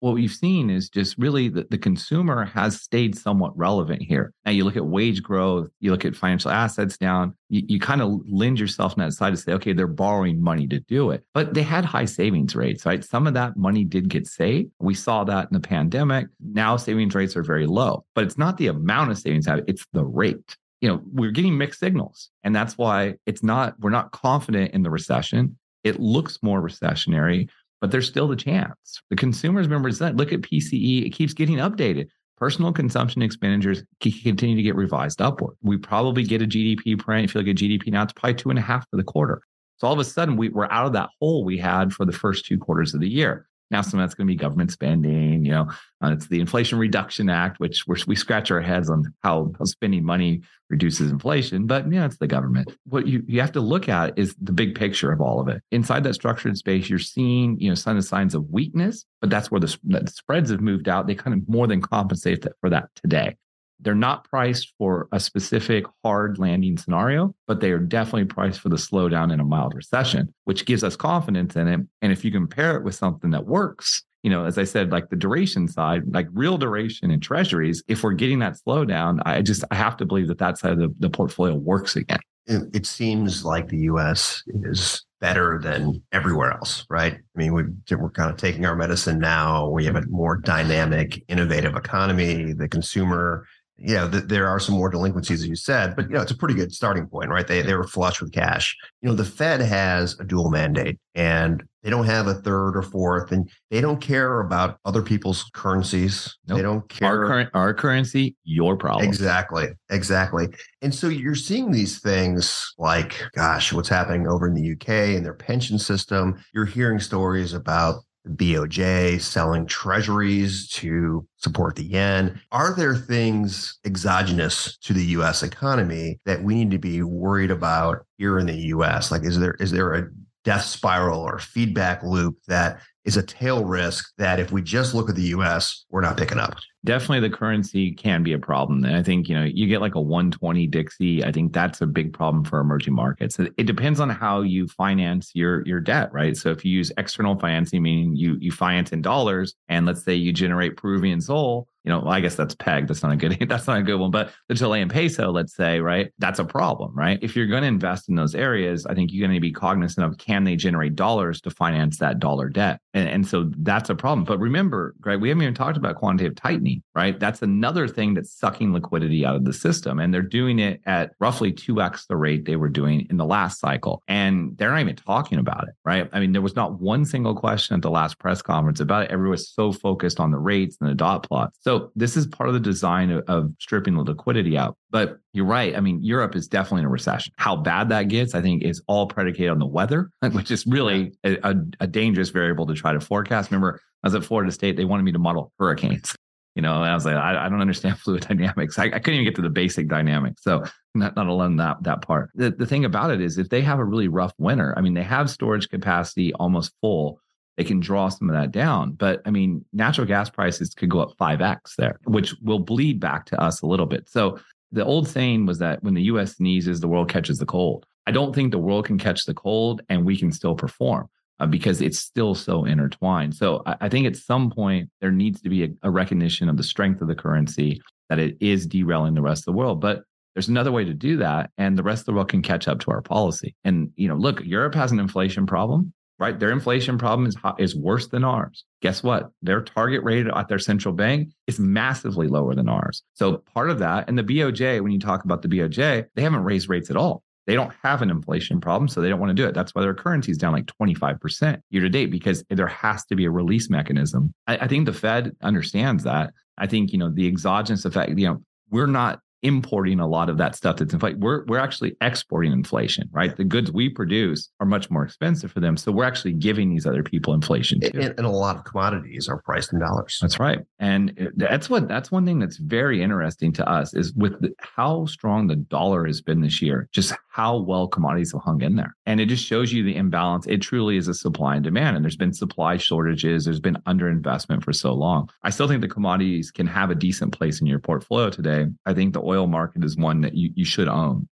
C: what we've seen is just really that the consumer has stayed somewhat relevant here. Now you look at wage growth, you look at financial assets down, you, you kind of lend yourself on that side to say, okay, they're borrowing money to do it. But they had high savings rates, right? Some of that money did get saved. We saw that in the pandemic. Now savings rates are very low, but it's not the amount of savings it's the rate. You know, we're getting mixed signals. And that's why it's not, we're not confident in the recession. It looks more recessionary but there's still the chance. The consumers been resilient. Look at PCE, it keeps getting updated. Personal consumption expenditures continue to get revised upward. We probably get a GDP print. If you look at GDP now, it's probably two and a half for the quarter. So all of a sudden, we, we're out of that hole we had for the first two quarters of the year. Now, some of that's going to be government spending. You know, uh, it's the Inflation Reduction Act, which we scratch our heads on how, how spending money reduces inflation. But yeah, it's the government. What you, you have to look at is the big picture of all of it. Inside that structured space, you're seeing you know some of the signs of weakness, but that's where the, the spreads have moved out. They kind of more than compensate for that today. They're not priced for a specific hard landing scenario, but they are definitely priced for the slowdown in a mild recession, which gives us confidence in it. And if you compare it with something that works, you know, as I said, like the duration side, like real duration in treasuries, if we're getting that slowdown, I just I have to believe that that side of the, the portfolio works again.
B: It seems like the U.S. is better than everywhere else, right? I mean, we, we're kind of taking our medicine now. We have a more dynamic, innovative economy. The consumer you know, th- there are some more delinquencies, as you said, but you know, it's a pretty good starting point, right? They they were flush with cash. You know, the Fed has a dual mandate, and they don't have a third or fourth, and they don't care about other people's currencies. Nope. They don't care
C: our current our currency, your problem.
B: Exactly, exactly. And so you're seeing these things like, gosh, what's happening over in the UK and their pension system. You're hearing stories about BOJ selling treasuries to support the yen. Are there things exogenous to the US economy that we need to be worried about here in the US? Like is there is there a death spiral or feedback loop that is a tail risk that if we just look at the US, we're not picking up?
C: Definitely the currency can be a problem. And I think, you know, you get like a 120 Dixie. I think that's a big problem for emerging markets. It depends on how you finance your your debt, right? So if you use external financing, meaning you you finance in dollars, and let's say you generate Peruvian sol, you know, I guess that's pegged. That's not a good. <laughs> That's not a good one. But the Chilean peso, let's say, right? That's a problem, right? If you're going to invest in those areas, I think you're going to be cognizant of can they generate dollars to finance that dollar debt, and, and so that's a problem. But remember, Greg, we haven't even talked about quantitative tightening, right? That's another thing that's sucking liquidity out of the system, and they're doing it at roughly two x the rate they were doing in the last cycle, and they're not even talking about it, right? I mean, there was not one single question at the last press conference about it. Everyone was so focused on the rates and the dot plots. So so this is part of the design of, of, stripping the liquidity out. But you're right. I mean, Europe is definitely in a recession. How bad that gets, I think, is all predicated on the weather, <laughs> which is really a, a, a dangerous variable to try to forecast. Remember, I was at Florida State. They wanted me to model hurricanes. <laughs> You know, and I was like, I, I don't understand <laughs> fluid dynamics. I, I, couldn't even get to the basic dynamics. So not, not alone that that part. The, the thing about it is if they have a really rough winter, I mean, they have storage capacity almost full they can draw some of that down. But I mean, natural gas prices could go up 5x there, which will bleed back to us a little bit. So the old saying was that when the US sneezes, the world catches the cold. I don't think the world can catch the cold and we can still perform. Uh, because it's still so intertwined. So I, I, think at some point there needs to be a, a recognition of the strength of the currency, that it is derailing the rest of the world. But there's another way to do that, and the rest of the world can catch up to our policy. And you know, look, Europe has an inflation problem right? Their inflation problem is is worse than ours. Guess what? Their target rate at their central bank is massively lower than ours. So part of that, and the BOJ, when you talk about the BOJ, they haven't raised rates at all. They don't have an inflation problem, so they don't want to do it. That's why their currency is down like 25% year to date because there has to be a release mechanism. I, I think the Fed understands that. I think, you know, the exogenous effect, you know, we're not importing a lot of that stuff that's inflated. We're we're actually exporting inflation, right? The goods we produce are much more expensive for them, so we're actually giving these other people inflation too.
B: And, and a lot of commodities are priced in dollars.
C: That's right, and that's what that's one thing that's very interesting to us is with the, how strong the dollar has been this year. Just how well commodities have hung in there, and it just shows you the imbalance. It truly is a supply and demand, and there's been supply shortages. There's been underinvestment for so long. I still think the commodities can have a decent place in your portfolio today. I think the oil market is one that you, you should own.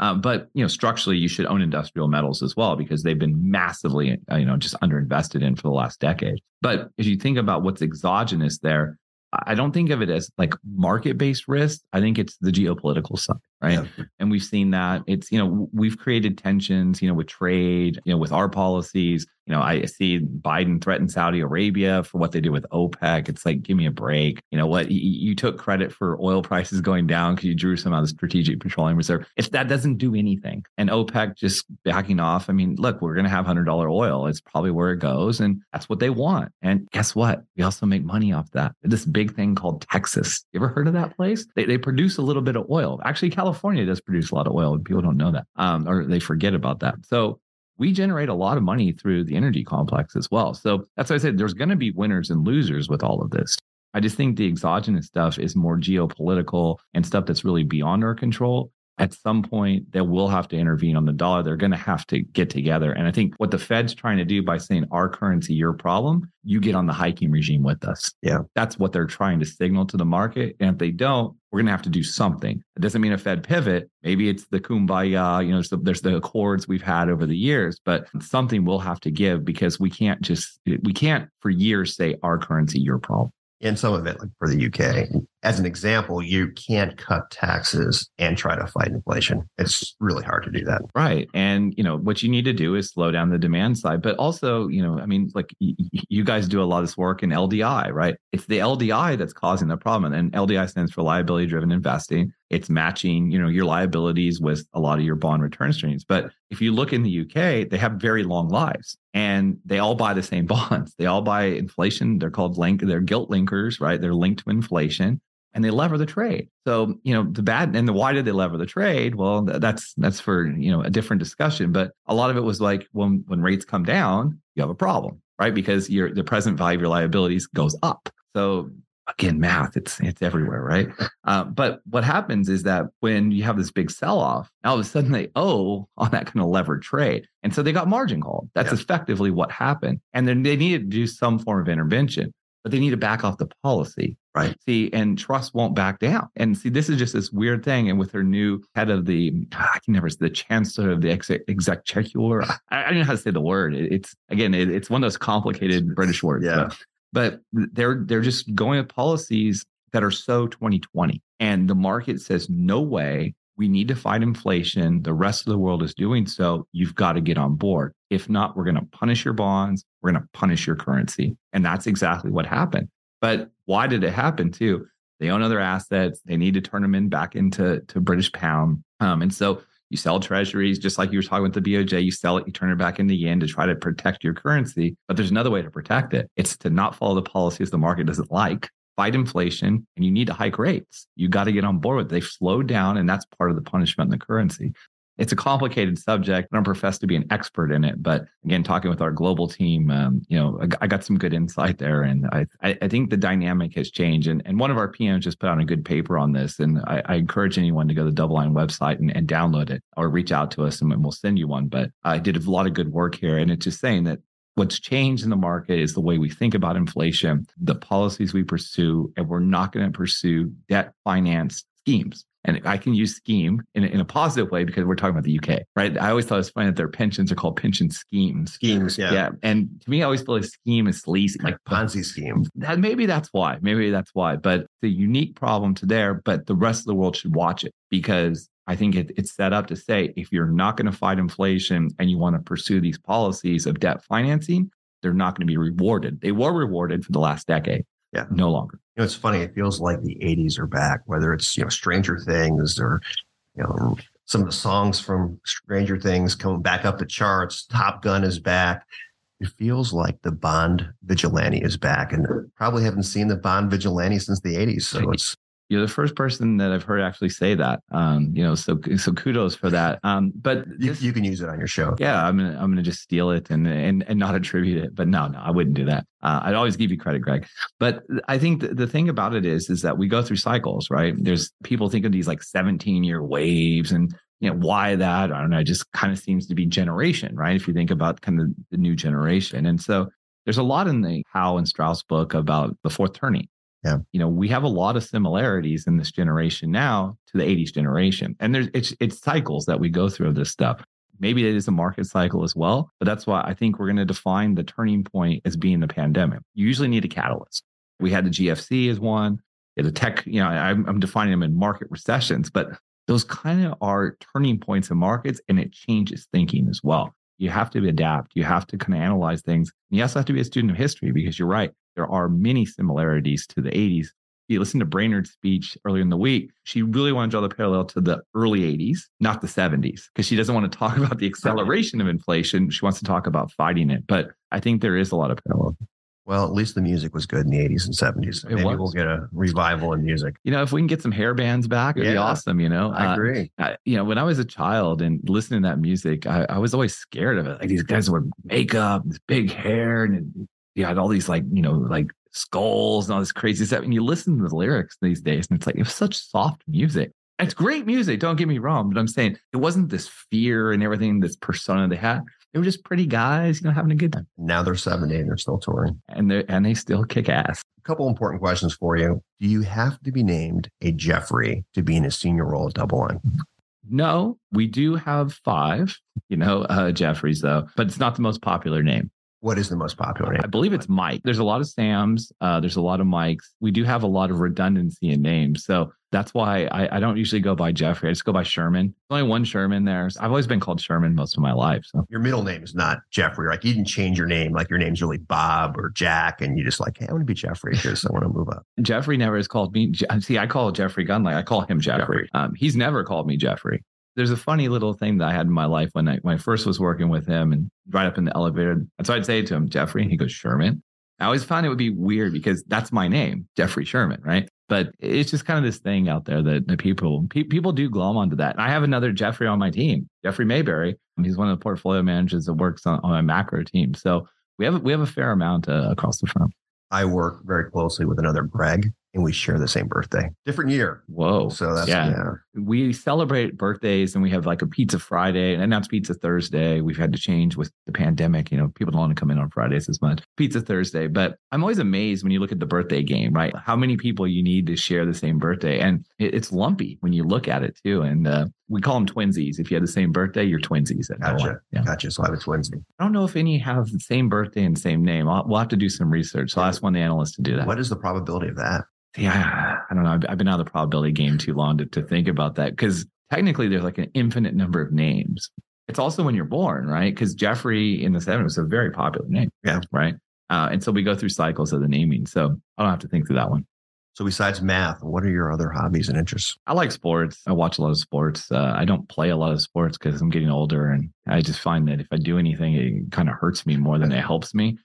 C: Uh, but you know, structurally, you should own industrial metals as well because they've been massively, you know, just underinvested in for the last decade. But if you think about what's exogenous there, I don't think of it as like market based risk. I think it's the geopolitical side right? Yeah. and we've seen that. It's you know we've created tensions you know with trade you know with our policies. You know i see biden threaten saudi arabia for what they did with opec. It's like give me a break. You know what? You, you took credit for oil prices going down because you drew some out of the strategic petroleum reserve. If that doesn't do anything and opec just backing off i mean look we're going to have $100 oil. It's probably where it goes and that's what they want. And guess what? We also make money off that. This big thing called texas. You ever heard of that place? They, they produce a little bit of oil. Actually california California does produce a lot of oil, and people don't know that, um, or they forget about that. So we generate a lot of money through the energy complex as well. So that's why I said there's going to be winners and losers with all of this. I just think the exogenous stuff is more geopolitical and stuff that's really beyond our control at some point they will have to intervene on the dollar. They're going to have to get together. And I think what the Fed's trying to do by saying our currency, your problem, you get on the hiking regime with us.
B: Yeah.
C: That's what they're trying to signal to the market. And if they don't, we're going to have to do something. It doesn't mean a Fed pivot. Maybe it's the kumbaya, you know, there's the, there's the accords we've had over the years, but something we'll have to give because we can't just, we can't for years say our currency, your problem
B: and some of it, like for the UK. As an example, you can't cut taxes and try to fight inflation. It's really hard to do that.
C: Right. And, you know, what you need to do is slow down the demand side. But also, you know, I mean, like y- you guys do a lot of this work in LDI, right? It's the LDI that's causing the problem. And LDI stands for liability driven investing. It's matching, you know, your liabilities with a lot of your bond return streams. But if you look in the UK, they have very long lives and they all buy the same <laughs> bonds. They all buy inflation. They're called link, they're gilt linkers, right? They're linked to inflation and they lever the trade. So, you know, the bad and the why did they lever the trade? Well, that's that's for, you know, a different discussion, but a lot of it was like when when rates come down, you have a problem, right? Because your the present value of your liabilities goes up. So again, math, it's it's everywhere, right? Uh, but what happens is that when you have this big sell-off, all of a sudden they owe on that kind of levered trade. And so they got margin called. That's yeah. effectively what happened. And then they needed to do some form of intervention, but they need to back off the policy.
B: Right.
C: See, and Truss won't back down. And see, this is just this weird thing. And with her new head of the, I can never say the chancellor of the exec, executive, I, I, don't know how to say the word. It, it's again, it, it's one of those complicated British words.
B: Yeah.
C: But but they're they're just going with policies that are so 2020 and the market says no way we need to fight inflation the rest of the world is doing so you've got to get on board if not we're going to punish your bonds we're going to punish your currency and that's exactly what happened but why did it happen too they own other assets they need to turn them in back into to british pound um, and so you sell treasuries, just like you were talking with the BOJ, you sell it, you turn it back into yen to try to protect your currency. But there's another way to protect it. It's to not follow the policies the market doesn't like, fight inflation, and you need to hike rates. You got to get on board with it. They've slowed down, and that's part of the punishment in the currency it's a complicated subject. I don't profess to be an expert in it, but again, talking with our global team, um, you know, I, got some good insight there, and I, I think the dynamic has changed. And, and one of our PMs just put out a good paper on this, and I, I encourage anyone to go to the DoubleLine website and, and download it, or reach out to us, and we'll send you one. But I did a lot of good work here, and it's just saying that what's changed in the market is the way we think about inflation, the policies we pursue, and we're not going to pursue debt financed schemes. And I can use scheme in, in a positive way because we're talking about the UK, right? I always thought it was funny that their pensions are called pension schemes.
B: Schemes, yeah.
C: Yeah. And to me, I always feel like scheme is sleazy, like
B: Ponzi scheme.
C: That, maybe that's why. Maybe that's why. But the unique problem to there, but the rest of the world should watch it because I think it, it's set up to say if you're not going to fight inflation and you want to pursue these policies of debt financing, they're not going to be rewarded. They were rewarded for the last decade.
B: Yeah.
C: No longer.
B: You know, it's funny. It feels like the 80s are back, whether it's, you know, Stranger Things or, you know, some of the songs from Stranger Things coming back up the charts. Top Gun is back. It feels like the Bond vigilante is back, and probably haven't seen the Bond vigilante since the 80s. So it's
C: you're the first person that I've heard actually say that. Um, you know, so so kudos for that. Um, but <laughs>
B: you, you, can use it on your show.
C: Yeah, I'm gonna I'm gonna just steal it and and and not <laughs> attribute it. But no, no, I wouldn't do that. Uh, I'd always give you credit, Greg. But I think the, the thing about it is is that we go through cycles, right? There's people think of these like 17 year waves and you know why that i don't know it just kind of seems to be generation right if you think about kind of the new generation and so there's a lot in the Howe and Strauss book about the fourth turning
B: yeah.
C: You know, we have a lot of similarities in this generation now to the 80s generation. And there's it's it's cycles that we go through of this stuff. Maybe it is a market cycle as well, but that's why I think we're going to define the turning point as being the pandemic. You usually need a catalyst. We had the GFC as one. The tech, you know, I'm, I'm defining them in market recessions, but those kind of are turning points in markets and it changes thinking as well. You have to adapt. You have to kind of analyze things. And you also have to be a student of history because you're right there are many similarities to the 80s. You listen to Brainard's speech earlier in the week. She really wanted to draw the parallel to the early 80s, not the 70s, because she doesn't want to talk <laughs> about the acceleration of inflation. She wants to talk about fighting it. But I think there is a lot of parallel.
B: Well, at least the music was good in the 80s and 70s. So
C: It
B: maybe
C: was.
B: we'll get a revival in music.
C: You know, if we can get some hair bands back, it'd be awesome. You know,
B: I
C: Uh,
B: agree.
C: I, you know, when I was a child and listening to that music, I, I was always scared of it. Like these guys wore makeup, this big hair, and you had all these like, you know, like skulls and all this crazy stuff. And you listen to the lyrics these days, and it's like it was such soft music. It's great music, don't get me wrong, but I'm saying it wasn't this fear and everything, this persona they had. They were just pretty guys, you know, having a good time.
B: Now they're 70 and they're still touring.
C: And they and they still kick ass.
B: A couple important questions for you. Do you have to be named a Jeffrey to be in a senior role at DoubleLine?
C: No, we do have five, you know, uh, Jeffries though, but it's not the most popular name.
B: What is the most popular name?
C: I believe it's Mike. There's a lot of Sams. Uh, there's a lot of Mikes. We do have a lot of redundancy in names. So that's why I, I don't usually go by Jeffrey. I just go by Sherman. There's only one Sherman there. So I've always been called Sherman most of my life. So
B: Your middle name is not Jeffrey. Like you didn't change your name. Like your name's really Bob or Jack, and you just like, hey, I want to be Jeffrey because I want to move up. <laughs>
C: Jeffrey never has called me. See, I call Jeffrey Gundlach. I call him Jeffrey.
B: Jeffrey.
C: Um, he's never called me Jeffrey. There's a funny little thing that I had in my life when I when I first was working with him and right up in the elevator. And so I'd say to him, Jeffrey, and he goes, Sherman. I always found it would be weird because that's my name, Jeffrey Sherman, right? But it's just kind of this thing out there that, that people pe- people do glom onto that. And I have another Jeffrey on my team, Jeffrey Mayberry. He's one of the portfolio managers that works on, on my macro team. So we have we have a fair amount uh, across the firm.
B: I work very closely with another Greg, and we share the same birthday, different year.
C: Whoa!
B: So that's
C: yeah.
B: yeah.
C: we celebrate birthdays and we have like a pizza Friday and now it's pizza Thursday. We've had to change with the pandemic. You know, people don't want to come in on Fridays as much. Pizza Thursday. But I'm always amazed when you look at the birthday game, right? How many people you need to share the same birthday. And it, it's lumpy when you look at it too. And uh, we call them twinsies. If you had the same birthday, you're twinsies. At
B: Gotcha.
C: Yeah.
B: Gotcha. So I have a Wednesday.
C: I don't know if any have the same birthday and same name. I'll, we'll have to do some research. So I'll ask one of the analysts to do that.
B: What is the probability of that?
C: Yeah, I don't know. I've, I've been out of the probability game too long to, to think about that because technically there's like an infinite number of names. It's also when you're born, right? Because Jeffrey in the 70s was a very popular name.
B: Yeah.
C: Right. Uh, and so we go through cycles of the naming. So I don't have to think through that one.
B: So besides math, what are your other hobbies and interests?
C: I like sports. I watch a lot of sports. Uh, I don't play a lot of sports because I'm getting older. And I just find that if I do anything, it kind of hurts me more than it helps me.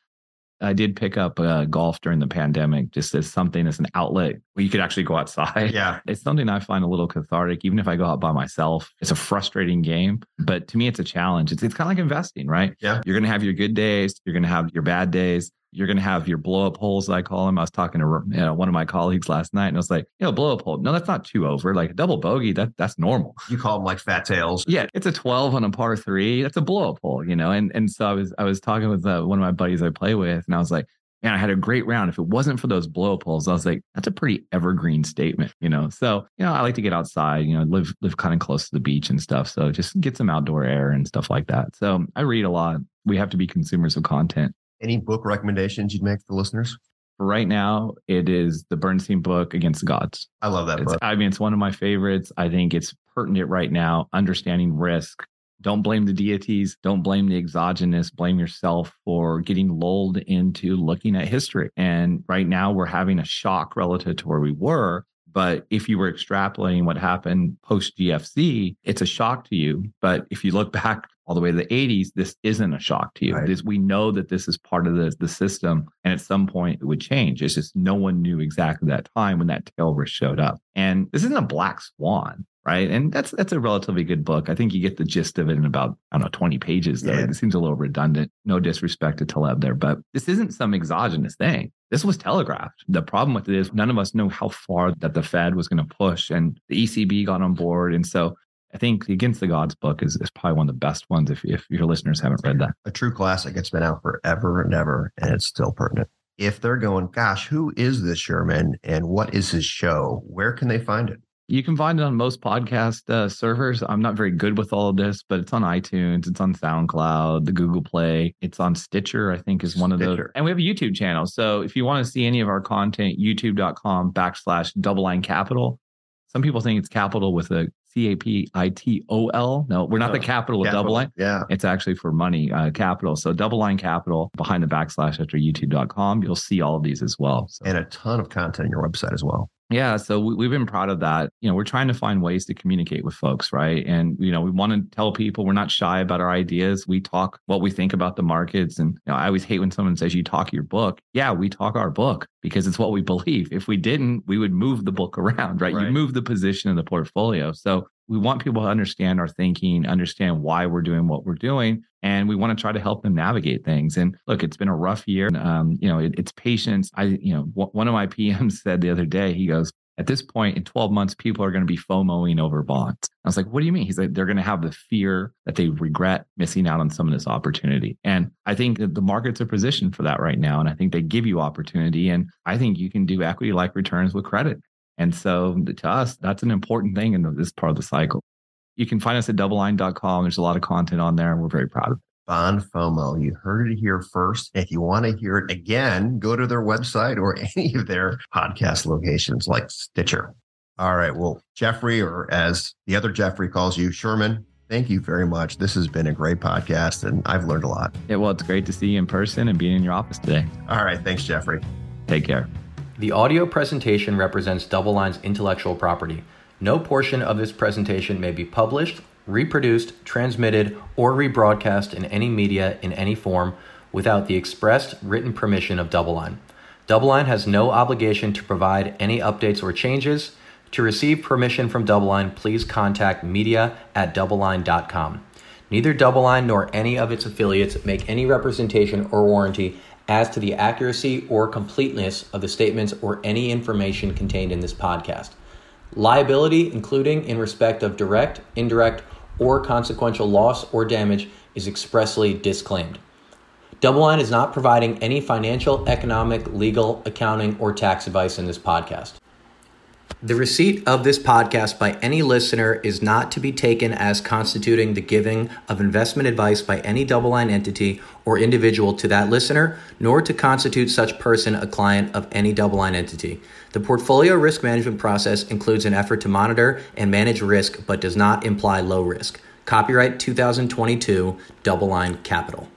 C: I did pick up uh, golf during the pandemic just as something as an outlet where you could actually go outside.
B: Yeah. <laughs>
C: It's something I find a little cathartic, even if I go out by myself. It's a frustrating game, but to me, it's a challenge. It's, it's kind of like investing, right?
B: Yeah.
C: You're going to have your good days, you're going to have your bad days. You're going to have your blow up holes, I call them. I was talking to you know, one of my colleagues last night, and I was like, you know, blow up hole. No, that's not two over. Like a double bogey, that that's normal.
B: You call them like fat tails.
C: Yeah, it's a 12 on a par three. That's a blow up hole, you know. And and so I was I was talking with uh, one of my buddies I play with, and I was like, man, I had a great round. If it wasn't for those blow up holes, I was like, that's a pretty evergreen statement, you know. So you know, I like to get outside, you know, live live kind of close to the beach and stuff. So just get some outdoor air and stuff like that. So I read a lot. We have to be consumers of content.
B: Any book recommendations you'd make for listeners?
C: Right now, it is the Bernstein book Against the Gods.
B: I love that
C: It's,
B: book.
C: I mean, it's one of my favorites. I think it's pertinent right now, understanding risk. Don't blame the deities. Don't blame the exogenous. Blame yourself for getting lulled into looking at history. And right now, we're having a shock relative to where we were. But if you were extrapolating what happened post GFC, it's a shock to you. But if you look <laughs> back all the way to the 80s, this isn't a shock to you.
B: Right.
C: This, we know that this is part of the, the system. And at some point, it would change. It's just no one knew exactly that time when that tail risk showed up. And this isn't a black swan. Right. And that's that's a relatively good book. I think you get the gist of it in about, I don't know, 20 pages, though.
B: Yeah.
C: It seems a little redundant. No disrespect to Taleb there, but this isn't some exogenous thing. This was telegraphed. The problem with it is none of us know how far that the Fed was going to push, and the ECB got on board. And so I think the Against the Gods book is, is probably one of the best ones if, if your listeners haven't read that.
B: a true classic. It's been out forever and ever, and it's still pertinent. If they're going, gosh, who is this Sherman and what is his show? Where can they find it?
C: You can find it on most podcast uh, servers. I'm not very good with all of this, but it's on iTunes, it's on SoundCloud, the Google Play, it's on Stitcher, I think is one of those. And we have a YouTube channel. So if you want to see any of our content, youtube.com backslash DoubleLine capital. Some people think it's capital with a C A P I T O L. No, we're not the
B: Oh,
C: capital with DoubleLine.
B: Yeah.
C: It's actually for money, uh, capital. So DoubleLine capital behind the backslash after youtube.com. You'll see all of these as well. So.
B: And a ton of content on your website as well.
C: Yeah, so we, have been proud of that. You know, we're trying to find ways to communicate with folks, right? And you know, we want to tell people we're not shy about our ideas. We talk what we think about the markets, and you know, I always hate when someone says you talk your book. Yeah, we talk our book because it's what we believe. If we didn't, we would move the book around, right? right. You move the position in the portfolio. So we want people to understand our thinking, understand why we're doing what we're doing, and we want to try to help them navigate things. And look, it's been a rough year. Um, you know, it, it's patience. I, you know, w- one of my <laughs> PMs said the other day, he goes, at this point in 12 months, people are going to be FOMOing over bonds. I was like, what do you mean? He's like, they're going to have the fear that they regret missing out on some of this opportunity. And I think that the markets are positioned for that right now. And I think they give you opportunity. And I think you can do equity like returns with credit. And so to us, that's an important thing in this part of the cycle. You can find us at doubleline.com. There's a lot of content on there, and we're very proud of it.
B: Bond FOMO. You heard it here first. If you want to hear it again, go to their website or <laughs> any of their podcast locations like Stitcher. All right. Well, Jeffrey, or as the other Jeffrey calls you, Sherman, thank you very much. This has been a great podcast and I've learned a lot.
C: Yeah, well, it's great to see you in person and being in your office today.
B: All right. Thanks, Jeffrey.
C: Take care.
D: The audio presentation represents DoubleLine's intellectual property. No portion of this presentation may be published reproduced, transmitted, or rebroadcast in any media in any form without the expressed written permission of DoubleLine. DoubleLine has no obligation to provide any updates or changes. To receive permission from DoubleLine, please contact media at doubleline.com. Neither DoubleLine nor any of its affiliates make any representation or warranty as to the accuracy or completeness of the statements or any information contained in this podcast. Liability, including in respect of direct, indirect, or consequential loss or damage, is expressly disclaimed. DoubleLine is not providing any financial, economic, legal, accounting, or tax advice in this podcast. The receipt of this podcast by any listener is not to be taken as constituting the giving of investment advice by any DoubleLine entity or individual to that listener, nor to constitute such person a client of any DoubleLine entity. The portfolio risk management process includes an effort to monitor and manage risk but does not imply low risk. Copyright 2022 DoubleLine Capital.